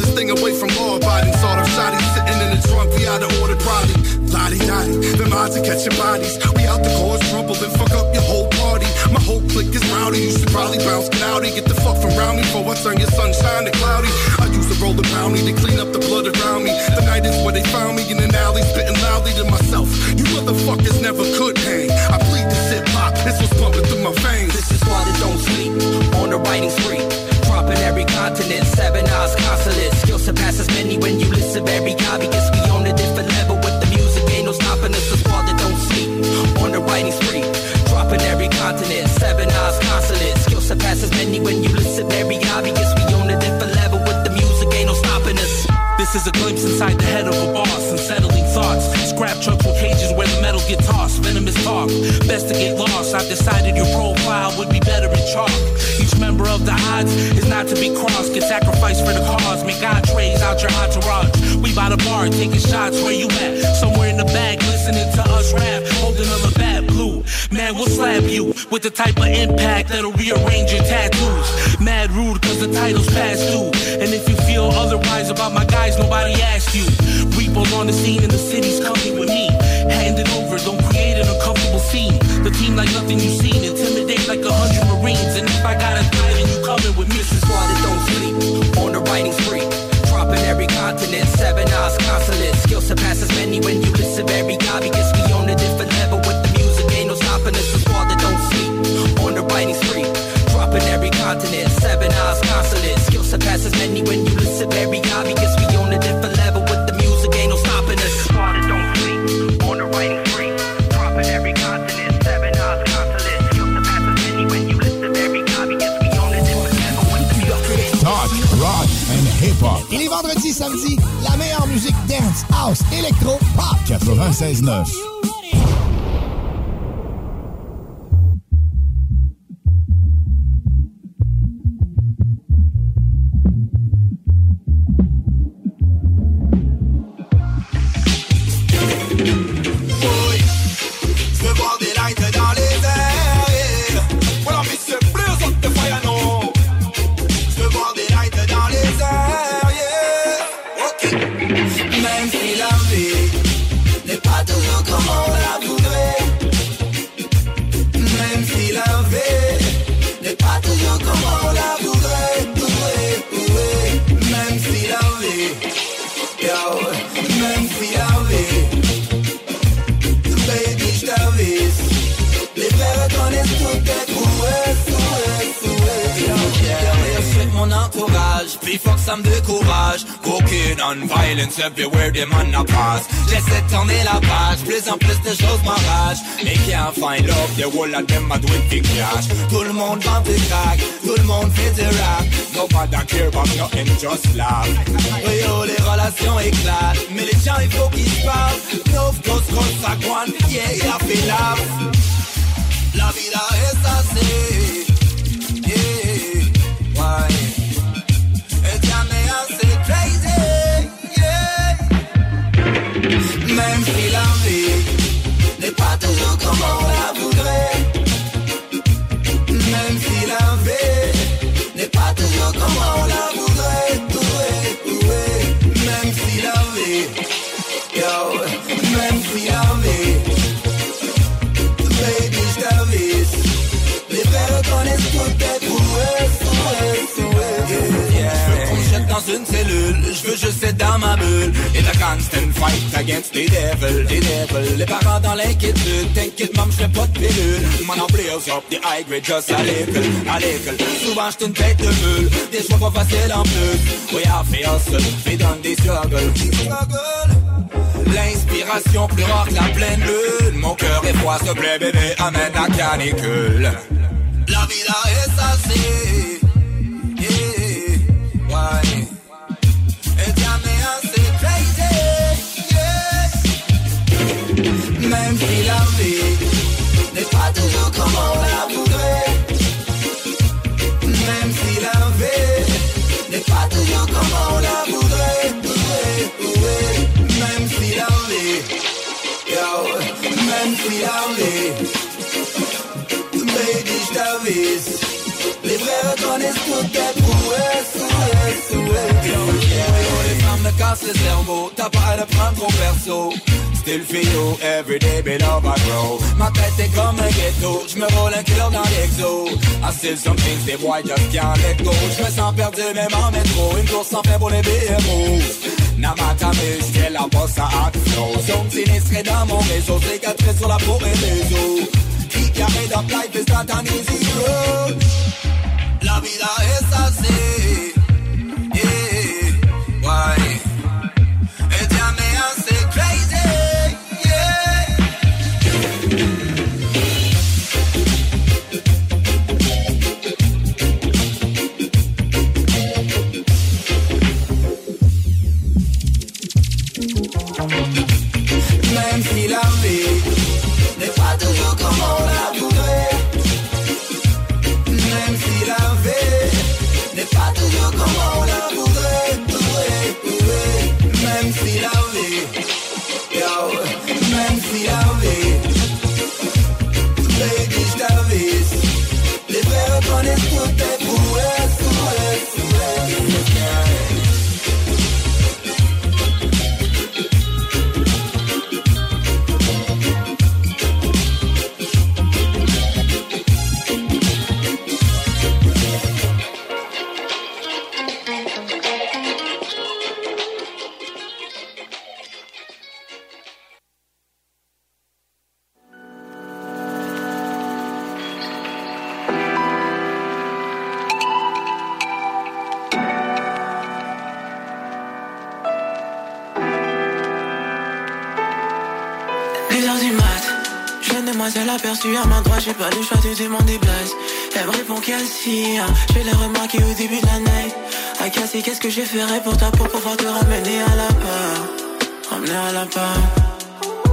the furthest thing away from law abiding. Sawed of shotties sitting in the trunk. We out of order, probably. Lottie dottie, them odds are catching bodies. We out to cause trouble and fuck up your whole party. My whole clique is rowdy. You should probably bounce, outy. Get the fuck from round me before I turn your sunshine to cloudy. I used to roll the bounty to clean up the blood around me. The night is where they found me in an alley, spitting loudly to myself. You motherfuckers never could hang. I bleed this hip hop. This was pumping through my veins. This is why they don't sleep on the writing spree. Dropping every continent, seven eyes consonants. Skill surpasses many when you listen guy because we on a different level with the music. Ain't no stopping us. The squad that don't sleep on the writing spree. Dropping every continent, seven eyes consonants. Skill surpasses many when you listen guy because we on a different level with the music. Ain't no stopping us. This is a glimpse inside the head of a boss, And unsettling thoughts. Scrap trucks with cages where the metal get tossed. Venomous talk, best to get lost. I've decided your profile would be better in chalk. Each member of the odds is not to be crossed. Get sacrificed for the cause. Make entrees out your entourage. We by the bar taking shots where you at. Somewhere in the back listening to us rap. Holding on a Labatt blue. Man, we'll slap you with the type of impact that'll rearrange your tattoos. Mad rude cause the title's past due. And if you feel otherwise about my guys, nobody asked you. Repo's on the scene and the city's coming with me. Hand it over, don't create an uncomfortable scene. The team like nothing you've seen, intimidate like a hundred Marines. And if I gotta die, then you coming with me. This is why they don't sleep on the writing spree. Every continent, seven eyes consonants. Skill surpasses many when you listen every guy because we on a different level with the music. Ain't no stopping us. Squad that don't sleep on the writing spree. Dropping every continent, seven eyes consonants. Skill surpasses many when you listen every guy because we on a different level les vendredis, samedis, la meilleure musique dance, house, électro, pop. 96.9. love The whole of them a do it big cash Tout le monde vend des crack Tout le monde fait du rap Nobody care about nothing just laugh. Oui oh les relations éclatent. Mais les gens il faut qu'ils se parlent veux juste être dans ma bulle Et la constant fight against the devil The devil. Les parents dans l'inquiétude T'inquiète, maman, je fais pas de pilule. Mon blaze up the high grade Just à l'école, à l'école. Souvent j'suis une tête de mule Des choix pas faciles en plus. Oui, à faire seul Fais dans des struggles. L'inspiration plus rare que la pleine lune. Mon cœur est froid, s'il te plaît bébé Amène la canicule. La vida es así. Yeah, assez Même si la vie. N'est pas toujours comme on la voudrait. Même si la vie N'est pas toujours comme on la voudrait. Ouais, ouais Même si la vie Yo Même si la vie. Baby, je Les vrais reconnaissent toutes tes prouesses. Yo, yo, yo, cassent le cerveau T'as pas à le prendre trop perso. Still feel you every day, be love I grow. Ma tête est comme un ghetto. J'me roule un kilo dans l'exo. I still some things they boy just can't let go? J'me sens perdu même en métro. Une course sans fin pour les BMO Namatame, j'tiens la bosse à flow. Zone sinistrée dans mon réseau Cicatrice sur la peau et les os. Qui carré dans life is not an easy road La vida es así. Yeah, body pas le choix de demander place. Elle me répond qu'elle si, hein, je vais les remarquer au début de la night. À casser, qu'est-ce que j'ai ferais pour toi pour pouvoir te ramener à la part Ramener à la part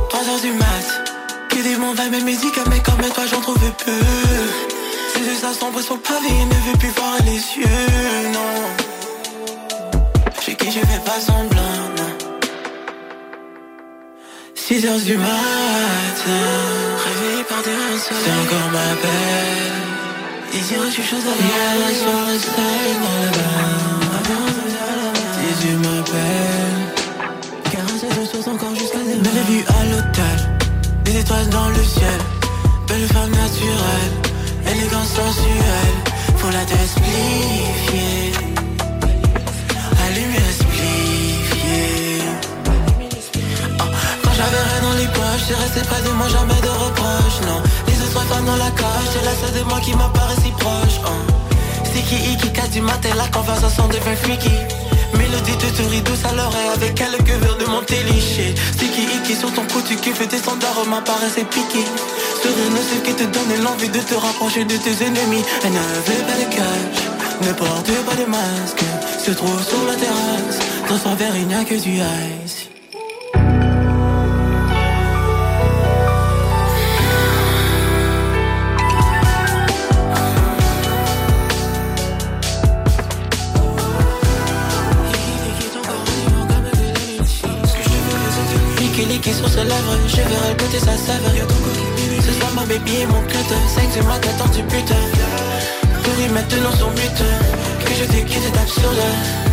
3 heures du mat, que des vibe et musique, mais comme toi j'en trouve peu. Ses yeux ça sombre sur le pavé, ne veut plus voir les yeux, non. Chez qui je fais pas semblant, non. 6 heures du matin Réveillé par des soleil. C'est encore ma belle. Désir reçu chose à la soirée style dans le bar Tes yeux m'appellent Caresse de source encore jusqu'à des Belle vue à l'hôtel. Des étoiles dans le ciel. Belle femme naturelle. Élégance sensuelle. Faut la t'expliquer Rien dans les poches, j'ai resté près de moi, jamais de reproches, non Les autres femmes dans la cage, c'est la seule de moi qui m'apparaît si proche, hein. Sticky Icky, 4 du matin, la conversation devient freaky. Mélodie de souris douce à l'oreille avec quelques verres de mon téliché. Sticky Icky sur ton cou, tu kiffes tes standards, m'apparaissent piqué. Sourire ne ce qui te donne l'envie de te rapprocher de tes ennemis. Elle ne veut pas de cash, ne porte pas de masque. Se trouve sur la terrasse, dans son verre il n'y a que du ice. Licky sur ses lèvres, je verrai goûter sa saveur. Ce soir ma baby et mon culte, 5 du matin tant tu putes. Pour y maintenant son but, que je te quitte est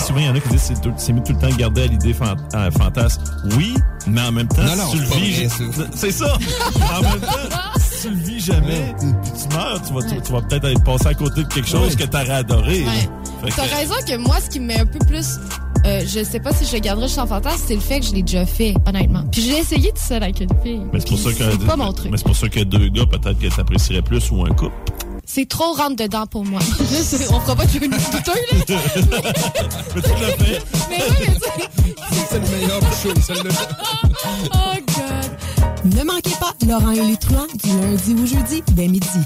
souvent, il y en a qui disent c'est tout- c'est mieux tout le temps garder à l'idée fan- euh, fantasme. Oui, mais en même temps, Non, non, si tu le vis. C'est ça! en même temps, si tu le vis jamais, puis tu meurs, tu vas, tu, tu vas peut-être être passé à côté de quelque chose que t'aurais adoré. là. Fait que- T'as raison que moi, ce qui me met un peu plus. euh, je sais pas si je le garderai chez fantasme, c'est le fait que je l'ai déjà fait, honnêtement. Puis je l'ai essayé tout seul avec une fille. Mais c'est pour ça que. C'est pas mon truc. Mais c'est pour ça que deux gars, peut-être que t'apprécierais plus ou un couple. C'est trop rentre dedans pour moi. On fera pas tuer une douteux, là. Mais tu l'as fait. Mais oui, mais tu C'est le meilleur show, celle-là. Oh, God. Ne manquez pas Laurent et les truands du lundi au jeudi dès midi.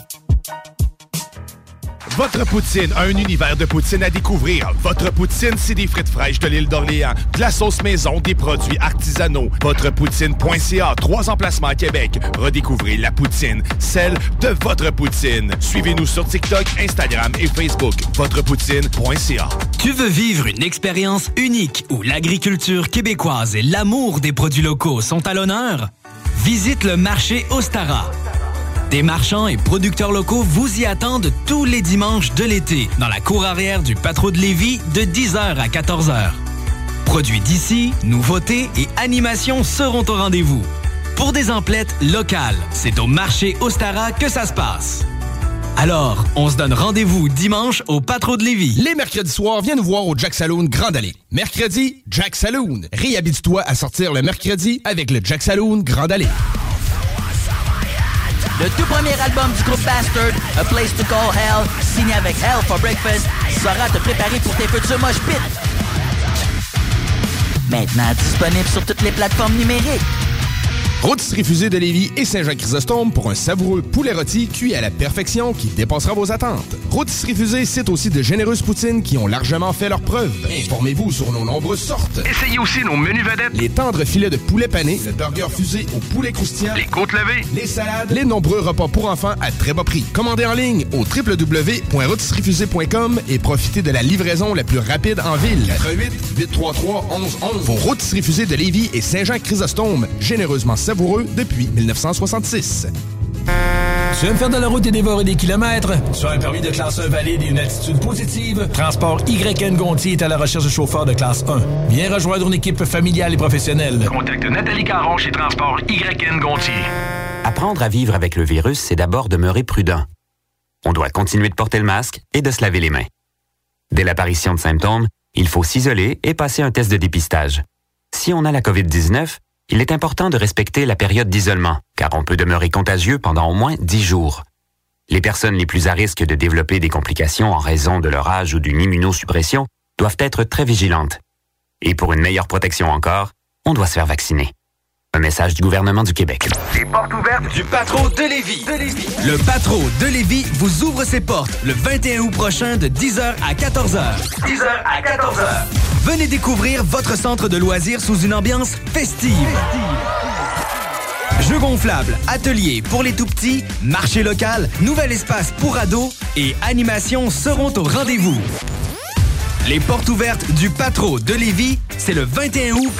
Votre poutine, un univers de poutine à découvrir. Votre poutine, c'est des frites fraîches de l'île d'Orléans, de la sauce maison, des produits artisanaux. Votrepoutine.ca, trois emplacements à Québec. Redécouvrez la poutine, celle de votre poutine. Suivez-nous sur TikTok, Instagram et Facebook. Votrepoutine.ca. Tu veux vivre une expérience unique où l'agriculture québécoise et l'amour des produits locaux sont à l'honneur? Visite le marché Ostara. Des marchands et producteurs locaux vous y attendent tous les dimanches de l'été dans la cour arrière du Patro de Lévis de 10h à 14h. Produits d'ici, nouveautés et animations seront au rendez-vous. Pour des emplettes locales, c'est au marché Ostara que ça se passe. Alors, on se donne rendez-vous dimanche au Patro de Lévis. Les mercredis soirs, viens nous voir au Jack Saloon Grand Allée. Mercredi, Jack Saloon. Réhabite-toi à sortir le mercredi avec le Jack Saloon Grand Allée. Le tout premier album du groupe Bastard, A Place to Call Hell, signé avec Hell for Breakfast, saura te préparer pour tes futurs mosh pits. Maintenant disponible sur toutes les plateformes numériques. Rôtisserie Fusée de Lévis et Saint-Jean-Chrysostome pour un savoureux poulet rôti cuit à la perfection qui dépassera vos attentes. Rôtisserie Fusée cite aussi de généreuses poutines qui ont largement fait leur preuve. Informez-vous sur nos nombreuses sortes. Essayez aussi nos menus vedettes. Les tendres filets de poulet pané, le burger fusé au poulet croustillant, Les côtes levées. les salades, les nombreux repas pour enfants à très bas prix. Commandez en ligne au www.rôtisseriefusée.com et profitez de la livraison la plus rapide en ville. 88 833 1111. Vos rôtisseries fusées de Lévis et Saint-Jean-Chrysostome, généreusement savoureux depuis 1966. Tu aimes faire de la route et dévorer des kilomètres? Tu as un permis de classe 1 valide et une attitude positive? Transport YN Gontier est à la recherche de chauffeurs de classe 1. Viens rejoindre une équipe familiale et professionnelle. Contacte Nathalie Caron chez Transport YN Gontier. Apprendre à vivre avec le virus, c'est d'abord demeurer prudent. On doit continuer de porter le masque et de se laver les mains. Dès l'apparition de symptômes, il faut s'isoler et passer un test de dépistage. Si on a la COVID-19, il est important de respecter la période d'isolement, car on peut demeurer contagieux pendant au moins 10 jours. Les personnes les plus à risque de développer des complications en raison de leur âge ou d'une immunosuppression doivent être très vigilantes. Et pour une meilleure protection encore, on doit se faire vacciner. Un message du gouvernement du Québec. Les portes ouvertes du Patro de Lévis. Le Patro de Lévis vous ouvre ses portes le 21 août prochain de 10h à 14h. 10h à 14h. Venez découvrir votre centre de loisirs sous une ambiance festive. Jeux gonflables, ateliers pour les tout-petits, marché local, nouvel espace pour ados et animations seront au rendez-vous. Les portes ouvertes du Patro de Lévis, c'est le 21 août,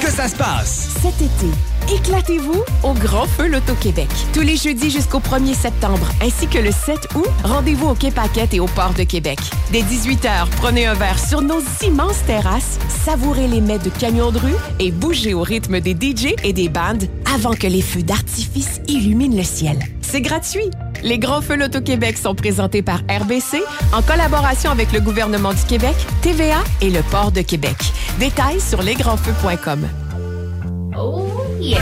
que ça se passe. Cet été, éclatez-vous au Grand Feu Loto-Québec. Tous les jeudis jusqu'au 1er septembre, ainsi que le 7 août, rendez-vous au Quai et au Port de Québec. Dès 18h, prenez un verre sur nos immenses terrasses, savourez les mets de camions de rue et bougez au rythme des DJ et des bandes avant que les feux d'artifice illuminent le ciel. C'est gratuit. Les Grands Feux Loto-Québec sont présentés par RBC en collaboration avec le gouvernement du Québec, TVA et le Port de Québec. Détails sur lesgrandsfeux.com. 18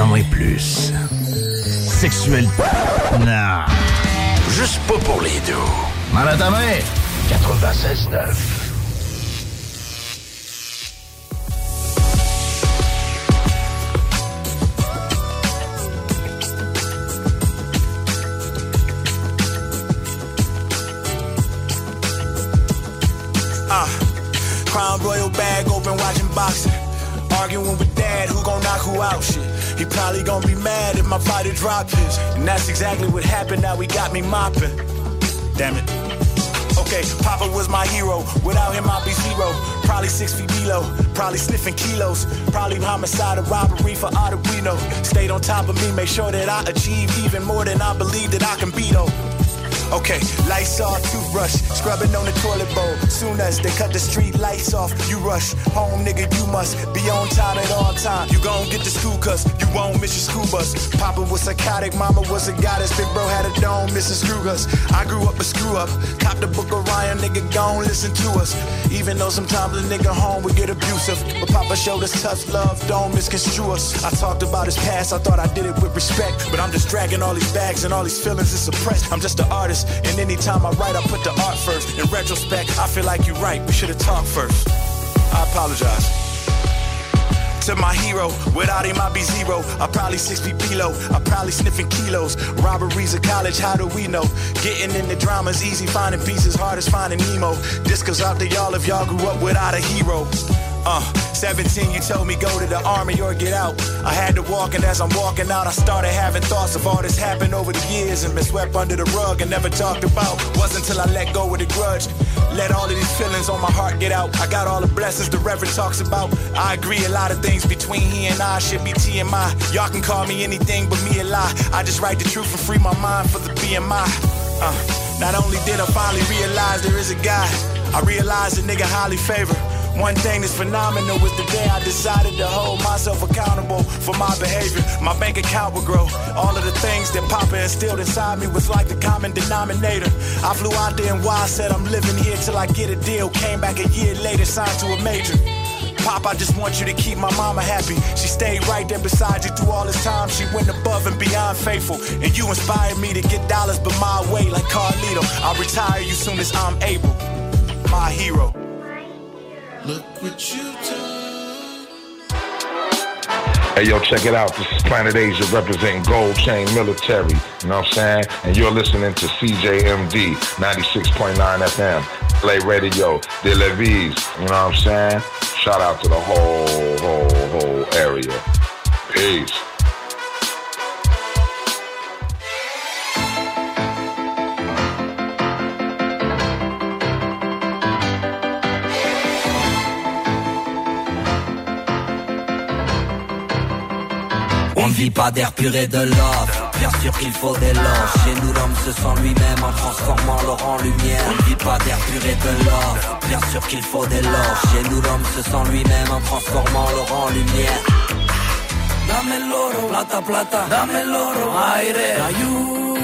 ans et plus. Sexuel. Non. Juste pas pour les deux. Mal à ta main. 96.9. Uh, Crown Royal bag open, watching boxing. Arguing with dad, who gon' knock who out? Shit. He probably gon' be mad if my fighter drop his. And that's exactly what happened, now he got me mopping. Damn it. Okay, Papa was my hero. Without him, I'd be zero. Probably six feet below. Probably sniffing kilos. Probably homicide or robbery for Arduino. Stayed on top of me, make sure that I achieve even more than I believe that I can be though. Okay, lights off, toothbrush, scrubbing on the toilet bowl. Soon as they cut the street lights off, you rush home, nigga. You must be on time at all time. You gon' get to school, cause you won't miss your school bus. Papa was psychotic, mama was a goddess. Big bro had a dome, missing screw us. I grew up a screw up. Cop the book of Ryan, nigga, gon' listen to us. Even though sometimes a nigga home would get abusive. But Papa showed us tough love, don't misconstrue us. I talked about his past, I thought I did it with respect. But I'm just dragging all these bags and all these feelings is suppressed. I'm just an artist, and anytime I write, I put the art first. In retrospect, I feel like you're right, we should've talked first. I apologize. To my hero, without him I'd be zero. I probably six feet below. I probably sniffing kilos. Robberies at college, how do we know? Getting in the drama's easy, finding pieces hard as finding Nemo. This goes out to y'all if y'all grew up without a hero. Uh, 17, you told me go to the army or get out. I had to walk, and as I'm walking out, I started having thoughts of all this happened over the years and been swept under the rug and never talked about. Wasn't until I let go of the grudge. Let all of these feelings on my heart get out. I got all the blessings the Reverend talks about. I agree, a lot of things between he and I should be TMI. Y'all can call me anything but me a lie. I just write the truth and free my mind for the BMI. Uh, not only did I finally realize there is a guy, I realized a nigga highly favored. One thing that's phenomenal was the day I decided to hold myself accountable for my behavior. My bank account would grow. All of the things that Papa instilled inside me was like the common denominator. I flew out there and why said I'm living here till I get a deal. Came back a year later, signed to a major. Pop, I just want you to keep my mama happy. She stayed right there beside you through all this time. She went above and beyond faithful. And you inspired me to get dollars, but my way, like Carlito. I'll retire you soon as I'm able. My hero. Look what you done. Hey, yo, check it out. This is Planet Asia representing Gold Chain Military. You know what I'm saying? And you're listening to CJMD 96.9 FM. Play Radio, De La Vise. You know what I'm saying? Shout out to the whole, whole, whole area. Peace. Vit pas d'air pur et de love Bien sûr qu'il faut des loges. Chez nous l'homme se sent lui-même en transformant l'or en lumière. On vit pas d'air pur et de love Bien sûr qu'il faut des loges. Chez nous l'homme se sent lui-même en transformant l'or en lumière. Dame el oro, plata, plata. Dame el oro, aire, ayú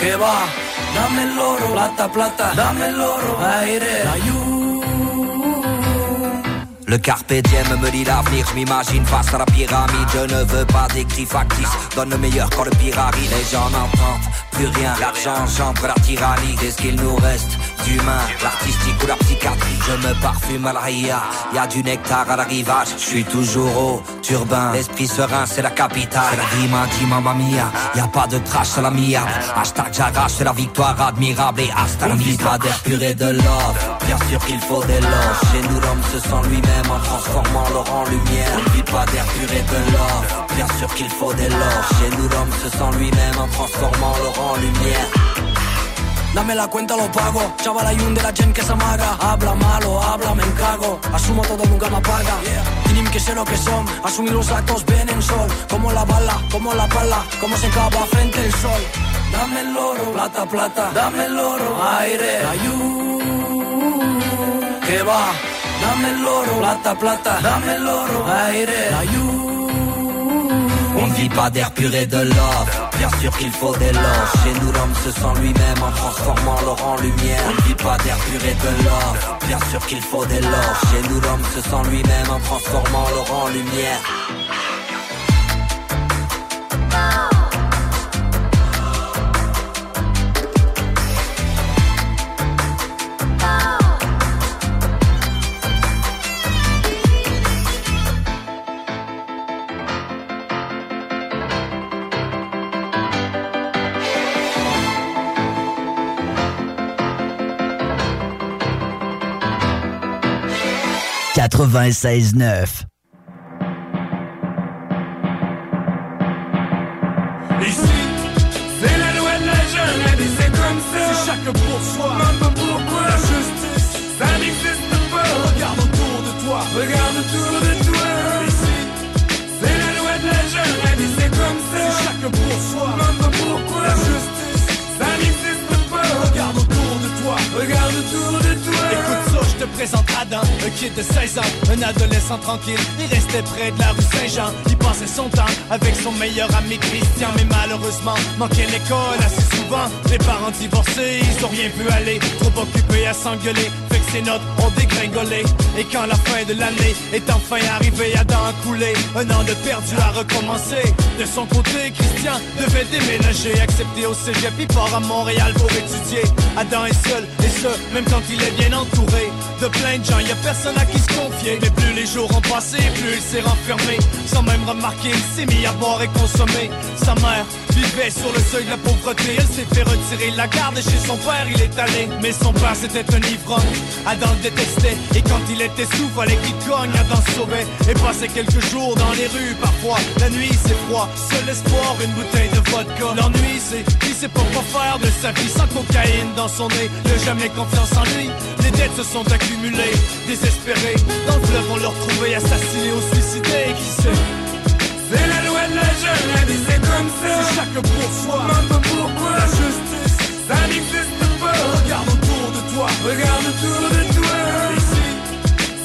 Que va. Dame el oro, plata, plata. Dame el oro, aire, ayú Le carpe diem me dit l'avenir, je m'imagine face à la pyramide. Je ne veux pas d'écrit factice, donne le meilleur quand le pire Les gens n'entendent rien, l'argent engendre la tyrannie. Qu'est-ce qu'il nous reste. D'humain, l'artistique ou la psychiatrie. Je me parfume à la ria, y a du nectar à l'arrivage Je suis toujours au turbin, l'esprit serein c'est la capitale. La vie m'a dit mamma mia, y a pas de trash à la mia. Hashtag j'arrache, c'est la victoire admirable. Et hasta la vista d'air pur et de love Bien sûr qu'il faut des loges, chez nous l'homme se sent lui-même en transformant l'or en lumière. On pas d'air pur et de love Bien sûr qu'il faut des loges Chez nous l'homme se sent lui-même en transformant l'or en lumière Dame la cuenta, lo pago. Chaval, hay un de la gente que se amaga. Habla malo, habla, me encago. Asumo todo, nunca me apaga. Tienen que sé lo que son. Asumir los actos, ven en sol. Como la bala, como la pala. Como se cava frente el sol. Dame el oro, plata, plata. Dame el oro, aire, ayú. Que va. Dame el oro, plata, plata. Dame el oro, aire, ayú. On ne vit pas d'air pur et de love, bien sûr qu'il faut des loges. Chez nous l'homme se sent lui-même en transformant l'or en lumière. On ne vit pas d'air pur et de love, bien sûr qu'il faut des loges. Chez nous l'homme se sent lui-même en transformant l'or en lumière. 96.9. de 16 ans, un adolescent tranquille. Il restait près de la rue Saint-Jean. Il passait son temps avec son meilleur ami Christian, mais malheureusement manquait l'école assez souvent. Les parents divorcés, ils ont rien pu aller, trop occupés à s'engueuler. Ses notes ont dégringolé. Et quand la fin de l'année est enfin arrivée, Adam a coulé. Un an de perdu à recommencer. De son côté, Christian devait déménager, accepter au cégep, part à Montréal pour étudier. Adam est seul, et ce, même quand il est bien entouré de plein de gens, y a personne à qui se confier. Mais plus les jours ont passé, plus il s'est renfermé. Sans même remarquer, il s'est mis à boire et consommer. Sa mère vivait sur le seuil de la Elle s'est fait retirer la garde chez son père il est allé. Mais son père c'était un ivrogne. Adam le détestait. Et quand il était sous, fallait qu'il cogne. Adam sauvait et passait quelques jours dans les rues. Parfois, la nuit c'est froid. Seul espoir, une bouteille de vodka. L'ennui c'est qu'il sait pas quoi faire de sa vie sans cocaïne dans son nez. Ne jamais confiance en lui. Les dettes se sont accumulées. Désespérés, dans le fleuve on l'a retrouvé assassiné ou suicidé. Qui sait? C'est la loi de la c'est comme ça. C'est chaque pour soi, même pas pourquoi. La justice, ça n'existe pas. Regarde autour de toi, regarde autour de toi. Ici,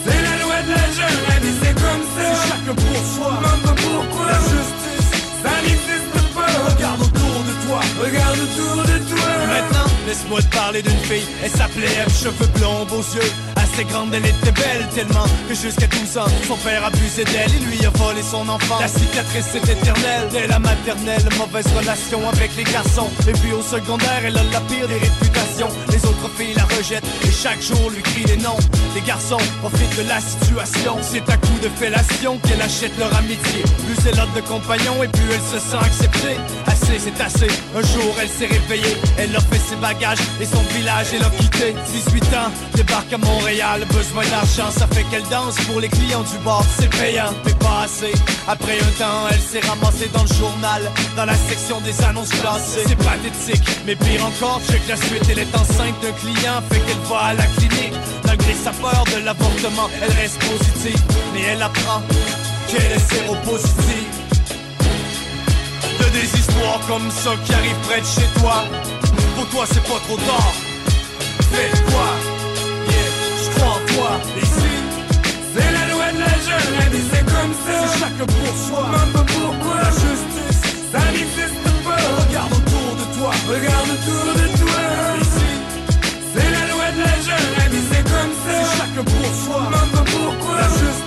c'est la loi de la jungle, et c'est comme ça. C'est chaque pour soi, même pas pourquoi. La justice, ça n'existe pas. Regarde autour de toi, regarde autour de toi. Maintenant, laisse-moi te parler d'une fille. Elle s'appelait Eve, cheveux blonds, beaux yeux. Assez grande, elle était belle tellement que jusqu'à 12 ans, son père abusait d'elle. Il lui a volé son enfant. La cicatrice est éternelle. Dès la maternelle, mauvaise relation avec les garçons. Et puis au secondaire, elle a la pire des réputations. Les autres filles la rejettent et chaque jour lui crient les noms. Les garçons profitent de la situation. C'est à coup de fellation qu'elle achète leur amitié. Plus elle a de compagnons et plus elle se sent acceptée. C'est assez. Un jour, elle s'est réveillée. Elle a fait ses bagages et son village, elle a quitté. 18 ans, débarque à Montréal. Besoin d'argent, ça fait qu'elle danse pour les clients du bar. C'est payant, mais pas assez. Après un temps, elle s'est ramassée dans le journal, dans la section des annonces classées. C'est pathétique, mais pire encore, check la suite. Elle est enceinte d'un client, fait qu'elle va à la clinique. Malgré sa peur de l'avortement, elle reste positive. Mais elle apprend qu'elle est séropositive. Comme ça qui arrivent près de chez toi. Pour toi, c'est pas trop tard. Fais quoi? Yeah, je crois en toi. Ici, c'est la loi de la jungle, c'est comme ça. C'est chaque pour soi, même pourquoi. La justice, ça n'existe pas? Regarde autour de toi, regarde autour de toi. Ici, c'est la loi de la jungle, c'est comme ça. C'est chaque pour soi, même pourquoi. La justice,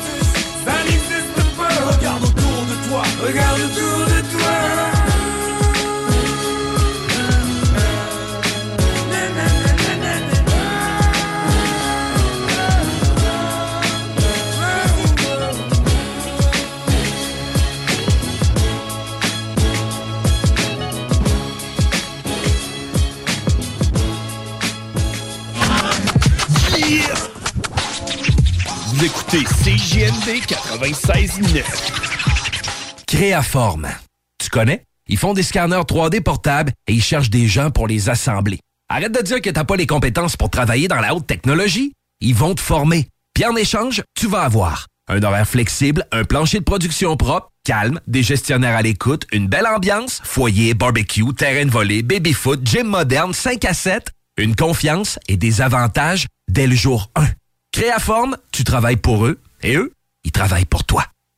96.9. Créaforme. Tu connais? Ils font des scanners 3D portables et ils cherchent des gens pour les assembler. Arrête de dire que t'as pas les compétences pour travailler dans la haute technologie. Ils vont te former. Puis en échange, tu vas avoir un horaire flexible, un plancher de production propre, calme, des gestionnaires à l'écoute, une belle ambiance, foyer, barbecue, terrain de volée, baby-foot, gym moderne, 5 à 7, une confiance et des avantages dès le jour 1. Créaforme, tu travailles pour eux et eux, ils travaillent pour toi.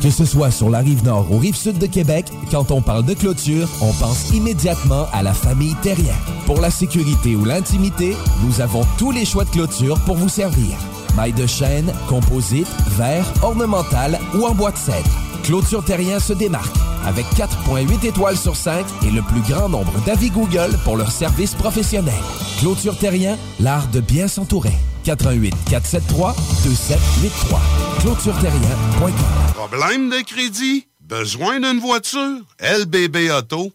Que ce soit sur la rive nord ou rive sud de Québec, quand on parle de clôture, on pense immédiatement à la famille Terrien. Pour la sécurité ou l'intimité, nous avons tous les choix de clôture pour vous servir. Maille de chêne, composite, verre, ornemental ou en bois de cèdre. Clôture Terrien se démarque avec 4.8 étoiles sur 5 et le plus grand nombre d'avis Google pour leur service professionnel. Clôture Terrien, l'art de bien s'entourer. 88 473 2783. ClôtureTerrien.com. Problème de crédit? Besoin d'une voiture? lbbauto.com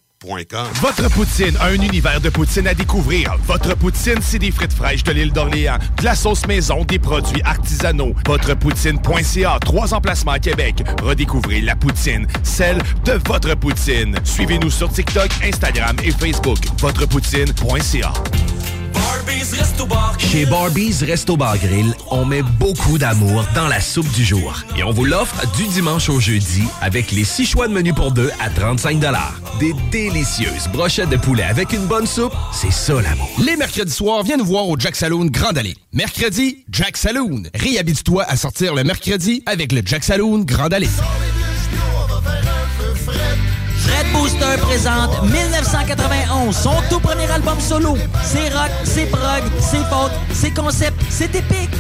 Votre poutine, un univers de poutine à découvrir. Votre poutine, c'est des frites fraîches de l'île d'Orléans, de la sauce maison, des produits artisanaux. Votrepoutine.ca, trois emplacements à Québec. Redécouvrez la poutine, celle de votre poutine. Suivez-nous sur TikTok, Instagram et Facebook. Votrepoutine.ca. Chez Barbies Resto Bar Grill, on met beaucoup d'amour dans la soupe du jour. Et on vous l'offre du dimanche au jeudi avec les six choix de menu pour deux à 35 Des délicieuses brochettes de poulet avec une bonne soupe, c'est ça l'amour. Les mercredis soirs, viens nous voir au Jack Saloon Grande Allée. Mercredi, Jack Saloon. Réhabite-toi à sortir le mercredi avec le Jack Saloon Grande Allée. Fred Booster présente 1991, son tout premier album solo. C'est rock, c'est prog, c'est folk, c'est concept, c'est épique.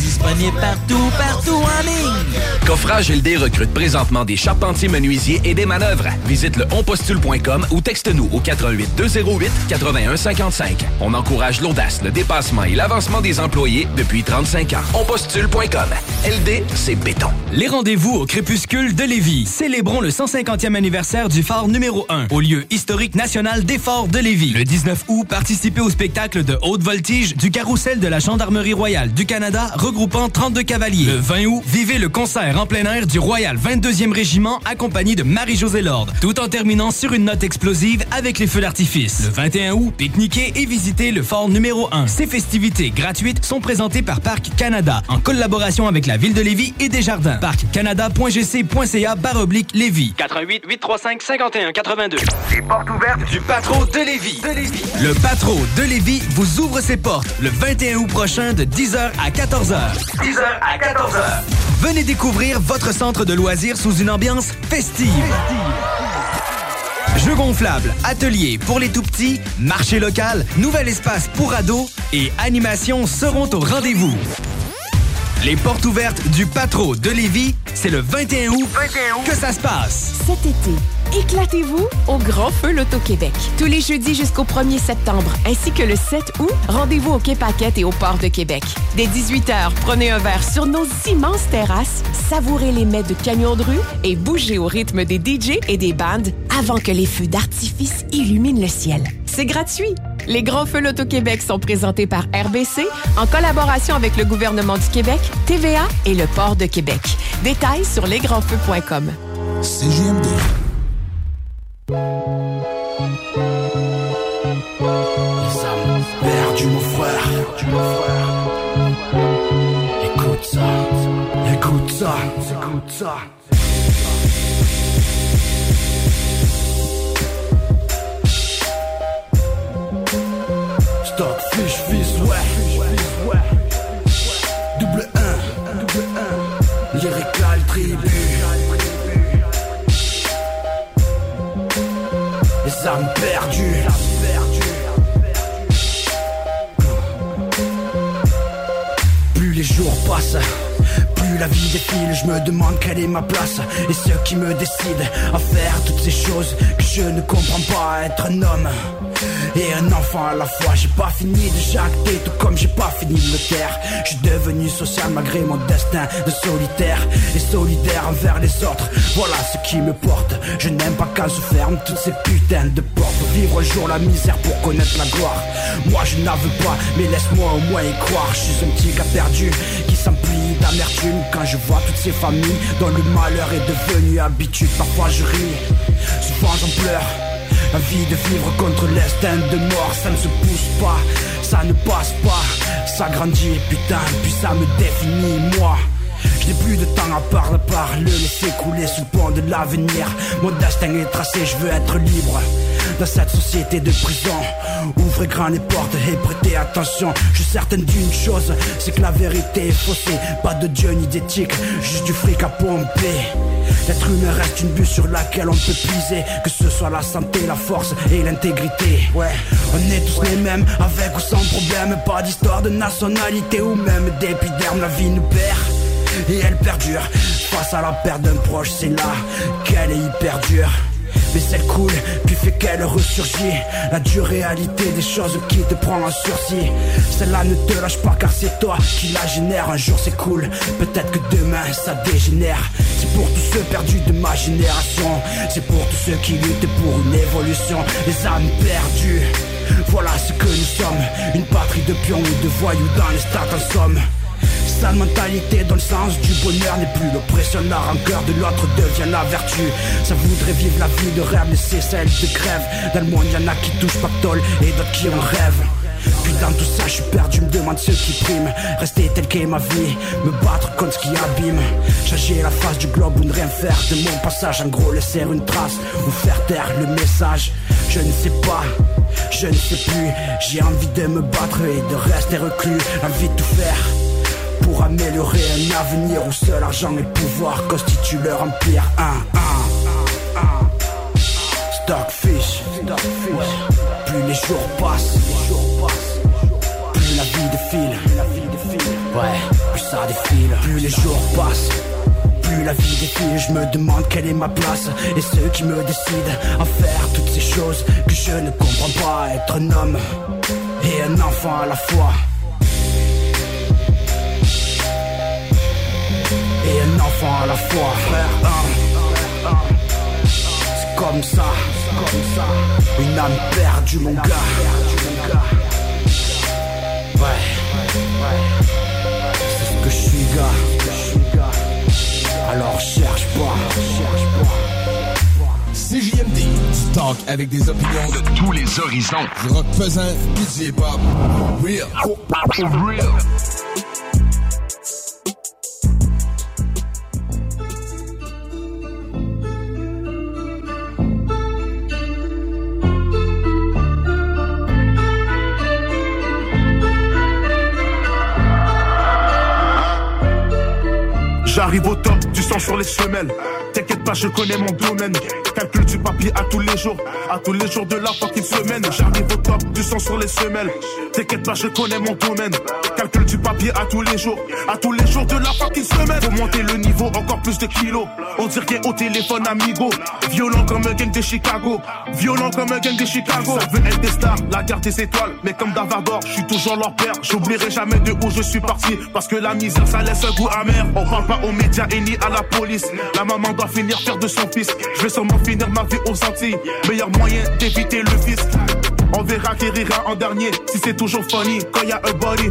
Disponible partout, partout en ligne. Coffrage LD recrute présentement des charpentiers menuisiers et des manœuvres. Visite le onpostule.com ou texte-nous au 88 208 81 55. On encourage l'audace, le dépassement et l'avancement des employés depuis 35 ans. Onpostule.com. LD, c'est béton. Les rendez-vous au crépuscule de Lévis. Célébrons le 150e anniversaire du phare numéro 1 au lieu historique national des forts de Lévis. Le 19 août, participez au spectacle de haute voltige du carrousel de la Gendarmerie royale du Canada regroupant 32 cavaliers. Le 20 août, vivez le concert en plein air du Royal 22e Régiment accompagné de Marie-Josée Lord, tout en terminant sur une note explosive avec les feux d'artifice. Le 21 août, pique-niquez et visitez le fort numéro 1. Ces festivités gratuites sont présentées par Parc Canada en collaboration avec la ville de Lévis et Desjardins. Parccanada.gc.ca baroblique Lévis. 88 835 51 82. Les portes ouvertes Du Patro de Lévis. Le Patro de Lévis vous ouvre ses portes le 21 août prochain de 10h à 14h. 10h à 14h. Venez découvrir votre centre de loisirs sous une ambiance festive. Jeux gonflables, ateliers pour les tout-petits, marché local, nouvel espace pour ados et animations seront au rendez-vous. Les portes ouvertes du Patro de Lévis, c'est le 21 août, que ça se passe? Cet été, éclatez-vous au Grand Feu Loto-Québec. Tous les jeudis jusqu'au 1er septembre, ainsi que le 7 août, rendez-vous au Quai Paquette et au Port de Québec. Dès 18h, prenez un verre sur nos immenses terrasses, savourez les mets de camions de rue et bougez au rythme des DJ et des bandes avant que les feux d'artifice illuminent le ciel. C'est gratuit. Les Grands Feux Loto-Québec sont présentés par RBC en collaboration avec le gouvernement du Québec, TVA et le Port de Québec. Détails sur lesgrandsfeux.com. CGMD. Perdu mon frère, Écoute ça, écoute ça, écoute ça. Stockfish, fils, ouais. Double 1, double 1. Lyrical tribu. Âmes perdues. Plus les jours passent, plus la vie défile, je me demande quelle est ma place et ce qui me décide à faire toutes ces choses que je ne comprends pas être un homme et un enfant à la fois. J'ai pas fini de jacter, tout comme j'ai pas fini de le taire. Je devenu social malgré mon destin de solitaire et solidaire envers les autres. Voilà ce qui me porte. Je n'aime pas quand se ferment toutes ces putains de portes. Vivre un jour la misère pour connaître la gloire. Moi je n'en pas, mais laisse-moi au moins y croire. Je suis un petit gars perdu qui s'emplit d'amertume quand je vois toutes ces familles dont le malheur est devenu habitude. Parfois je ris, souvent j'en pleure. Envie de vivre contre l'instinct de mort, ça ne se pousse pas, ça ne passe pas. Ça grandit, putain, puis ça me définit, moi. Je n'ai plus de temps à part à part le laisser couler sous le pont de l'avenir. Mon destin est tracé, je veux être libre. Dans cette société de prison, ouvrez grand les portes et prêtez attention. Je suis certaine d'une chose, c'est que la vérité est faussée. Pas de Dieu ni d'éthique, juste du fric à pomper. L'être humain reste une bulle sur laquelle on peut puiser Que ce soit la santé, la force et l'intégrité Ouais, on est tous les mêmes, avec ou sans problème Pas d'histoire de nationalité ou même d'épiderme La vie nous perd et elle perdure Face à la perte d'un proche, c'est là qu'elle est hyper dure mais elle coule, puis fait qu'elle ressurgit. La dure réalité des choses qui te prend en sursis. Celle-là ne te lâche pas car c'est toi qui la génère Un jour c'est cool, peut-être que demain ça dégénère. C'est pour tous ceux perdus de ma génération. C'est pour tous ceux qui luttent pour une évolution. Les âmes perdues. Voilà ce que nous sommes. Une patrie de pions ou de voyous dans les stades en somme Sale mentalité dans le sens du bonheur n'est plus l'oppression, la rancœur de l'autre devient la vertu. Ça voudrait vivre la vie de rêve, mais c'est celle de crève. Dans le monde, y'en a qui touchent pactole et d'autres qui en rêvent. Puis dans tout ça, je suis perdu, me demande ce qui prime. Rester tel qu'est ma vie, me battre contre ce qui abîme. Changer la face du globe ou ne rien faire de mon passage. En gros, laisser une trace ou faire taire le message. Je ne sais pas, je ne sais plus. J'ai envie de me battre et de rester reclus. Envie de tout faire pour améliorer un avenir où seul argent et pouvoir constituent leur empire. Un, un, un. Stockfish, Stockfish. Plus les jours passent, les jours passent. Plus la vie défile, ouais, plus ça défile. Plus les jours passent. Plus la vie défile, je me demande quelle est ma place Et ceux qui me décident à faire toutes ces choses Que je ne comprends pas, être un homme et un enfant à la fois à la fois, frère. C'est comme ça, comme ça. Une âme perdue, mon gars. Ouais, c'est ce que je suis, gars. Alors cherche pas, cherche pas. CJMD, du talk avec des opinions de tous les horizons. Du rock pesant, du hip-hop. Real. Real. Sang sur les semelles. T'inquiète pas, je connais mon domaine. Calcul du papier à tous les jours, à tous les jours de la fucking semaine. J'arrive au top, du sang sur les semelles. T'inquiète pas, je connais mon domaine. Calcul du papier à tous les jours, à tous les jours de la fucking semaine. Faut monter le niveau, encore plus de kilos. On dirait au téléphone amigo. Violent comme un gang de Chicago. Violent comme un gang de Chicago. Ça veut être des stars, la garde des étoiles. Mais comme Davardor, je suis toujours leur père. J'oublierai jamais de où je suis parti. Parce que la misère, ça laisse un goût amer. On parle pas aux médias et ni à la La maman doit finir faire de son fils. Je vais sûrement finir ma vie aux Antilles. Meilleur moyen d'éviter le fisc. On verra qui rira en dernier. Si c'est toujours funny quand y a un body.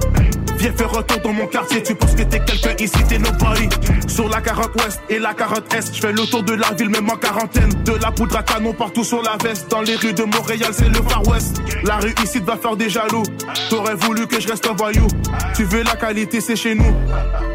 Viens faire retour dans mon quartier. Tu penses que t'es quelqu'un ici, t'es nobody. Sur la 40 ouest et la 40 est, je fais le tour de la ville, même en quarantaine. De la poudre à canon partout sur la veste. Dans les rues de Montréal, c'est le Far West. La rue ici va faire des jaloux. T'aurais voulu que je reste un voyou. Tu veux la qualité, c'est chez nous.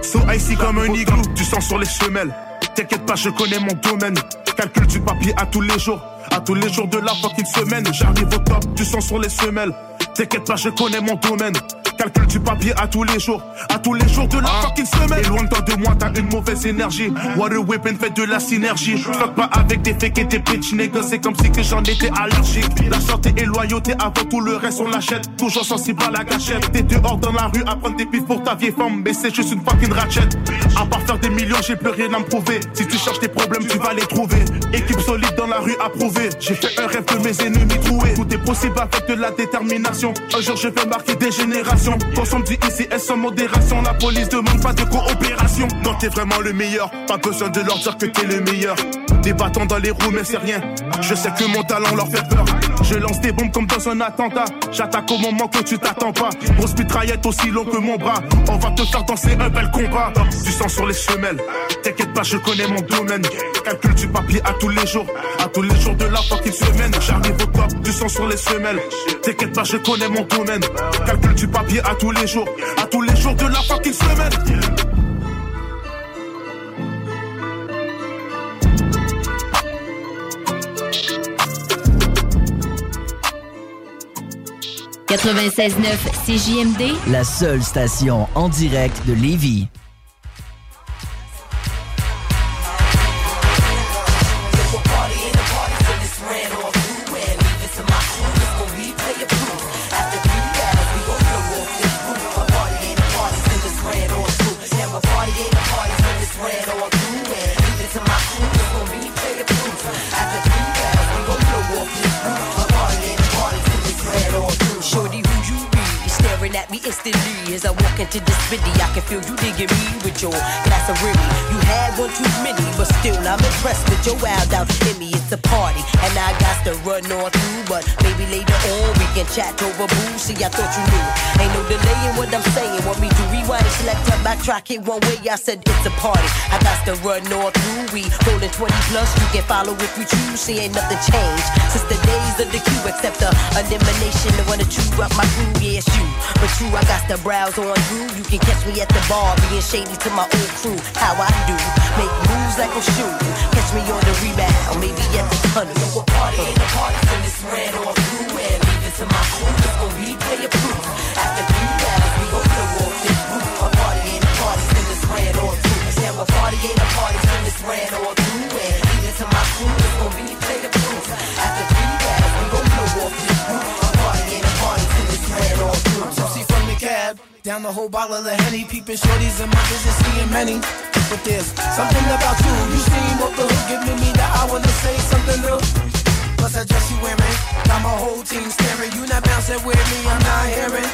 So icy comme un igloo. Du sang sur les semelles. T'inquiète pas, je connais mon domaine. Calcul du papier à tous les jours. À tous les jours de la fucking semaine. J'arrive au top, du sang sur les semelles. T'inquiète pas, je connais mon domaine. Calcul du papier à tous les jours. À tous les jours de la fucking semaine. Et loin de toi de moi, t'as une mauvaise énergie. Water Weapon fait de la synergie. Fuck pas avec des fakes et des bitch niggas. C'est comme si que j'en étais allergique. La santé et loyauté avant tout le reste, on l'achète. Toujours sensible à la gâchette. T'es dehors dans la rue à prendre des pifs pour ta vieille femme. Mais c'est juste une fucking ratchet. À part faire des millions, j'ai plus rien à me prouver. Si tu cherches tes problèmes, tu vas les trouver. Équipe solide dans la rue approuvée. J'ai fait un rêve de mes ennemis troués. Tout est possible avec de la détermination. Un jour, je vais marquer des générations. Consomme du ICS sans modération? La police demande pas de coopération. Non, t'es vraiment le meilleur. Pas besoin de leur dire que t'es le meilleur. Bâtons dans les roues, mais c'est rien. Je sais que mon talent leur fait peur. Je lance des bombes comme dans un attentat. J'attaque au moment que tu t'attends pas. Grosse mitraillette aussi long que mon bras. On va te faire danser un bel combat. Du sang sur les semelles. T'inquiète pas, je connais mon domaine. Calcul du papier à tous les jours. À tous les jours de la fucking semaine. J'arrive au top, du sang sur les semelles. T'inquiète pas, je connais mon domaine. Calcul du papier à tous les jours. À tous les jours de la fucking semaine. 96.9 CJMD, La seule station en direct de Lévis. Chat over boo. See, I thought you knew. Ain't no delay in what I'm saying. Want me to rewind and select up, backtrack it one way? I said it's a party. I got to run on through. We rolling 20 plus. You can follow if you choose. See, ain't nothing changed since the days of the queue, except the elimination. The one or two up my crew, yeah, you. But true, I got the browse on you. You can catch me at the bar, being shady to my old crew. How I do, make moves like I'm shooting. Catch me on the rebound, maybe at the tunnel. Yo, a party ain't a party till it's ran off through and down the whole bottle of Henny, peeping shorties in my vision, seeing many. But there's something about you, you seem off the hook, giving me the I wanna say something new. I dress you wearing, got my whole team staring. You not bouncing with me, I'm not hearing.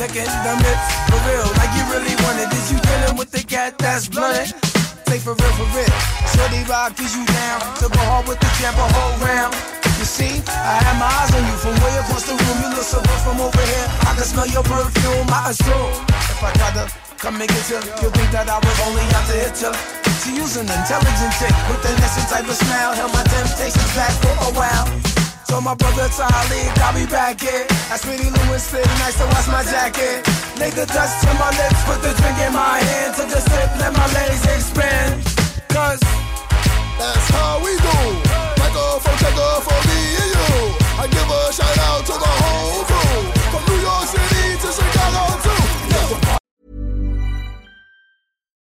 Licking the lips, for real, like you really wanted. Is you dealing with the cat that's blunted? Say for real, for real. Shorty rock, is you down? To go hard with the jump a whole round. You see, I have my eyes on you from way across the room. You look so good from over here. I can smell your perfume, I assume. If I try to come and get you, you'll think that I was only out to hit you. She use an intelligent chick with an innocent type of smile. Held my temptations back for a while. Told my brother Tyler, I'll be back here. Asked Sweetie Lewis, fit nice to wash my jacket. The dust to my lips, put the drink in my hand. Took a sip, let my legs expand. Cause That's how we do. Microphone take off oh, for oh, me and you. I give a shout out to the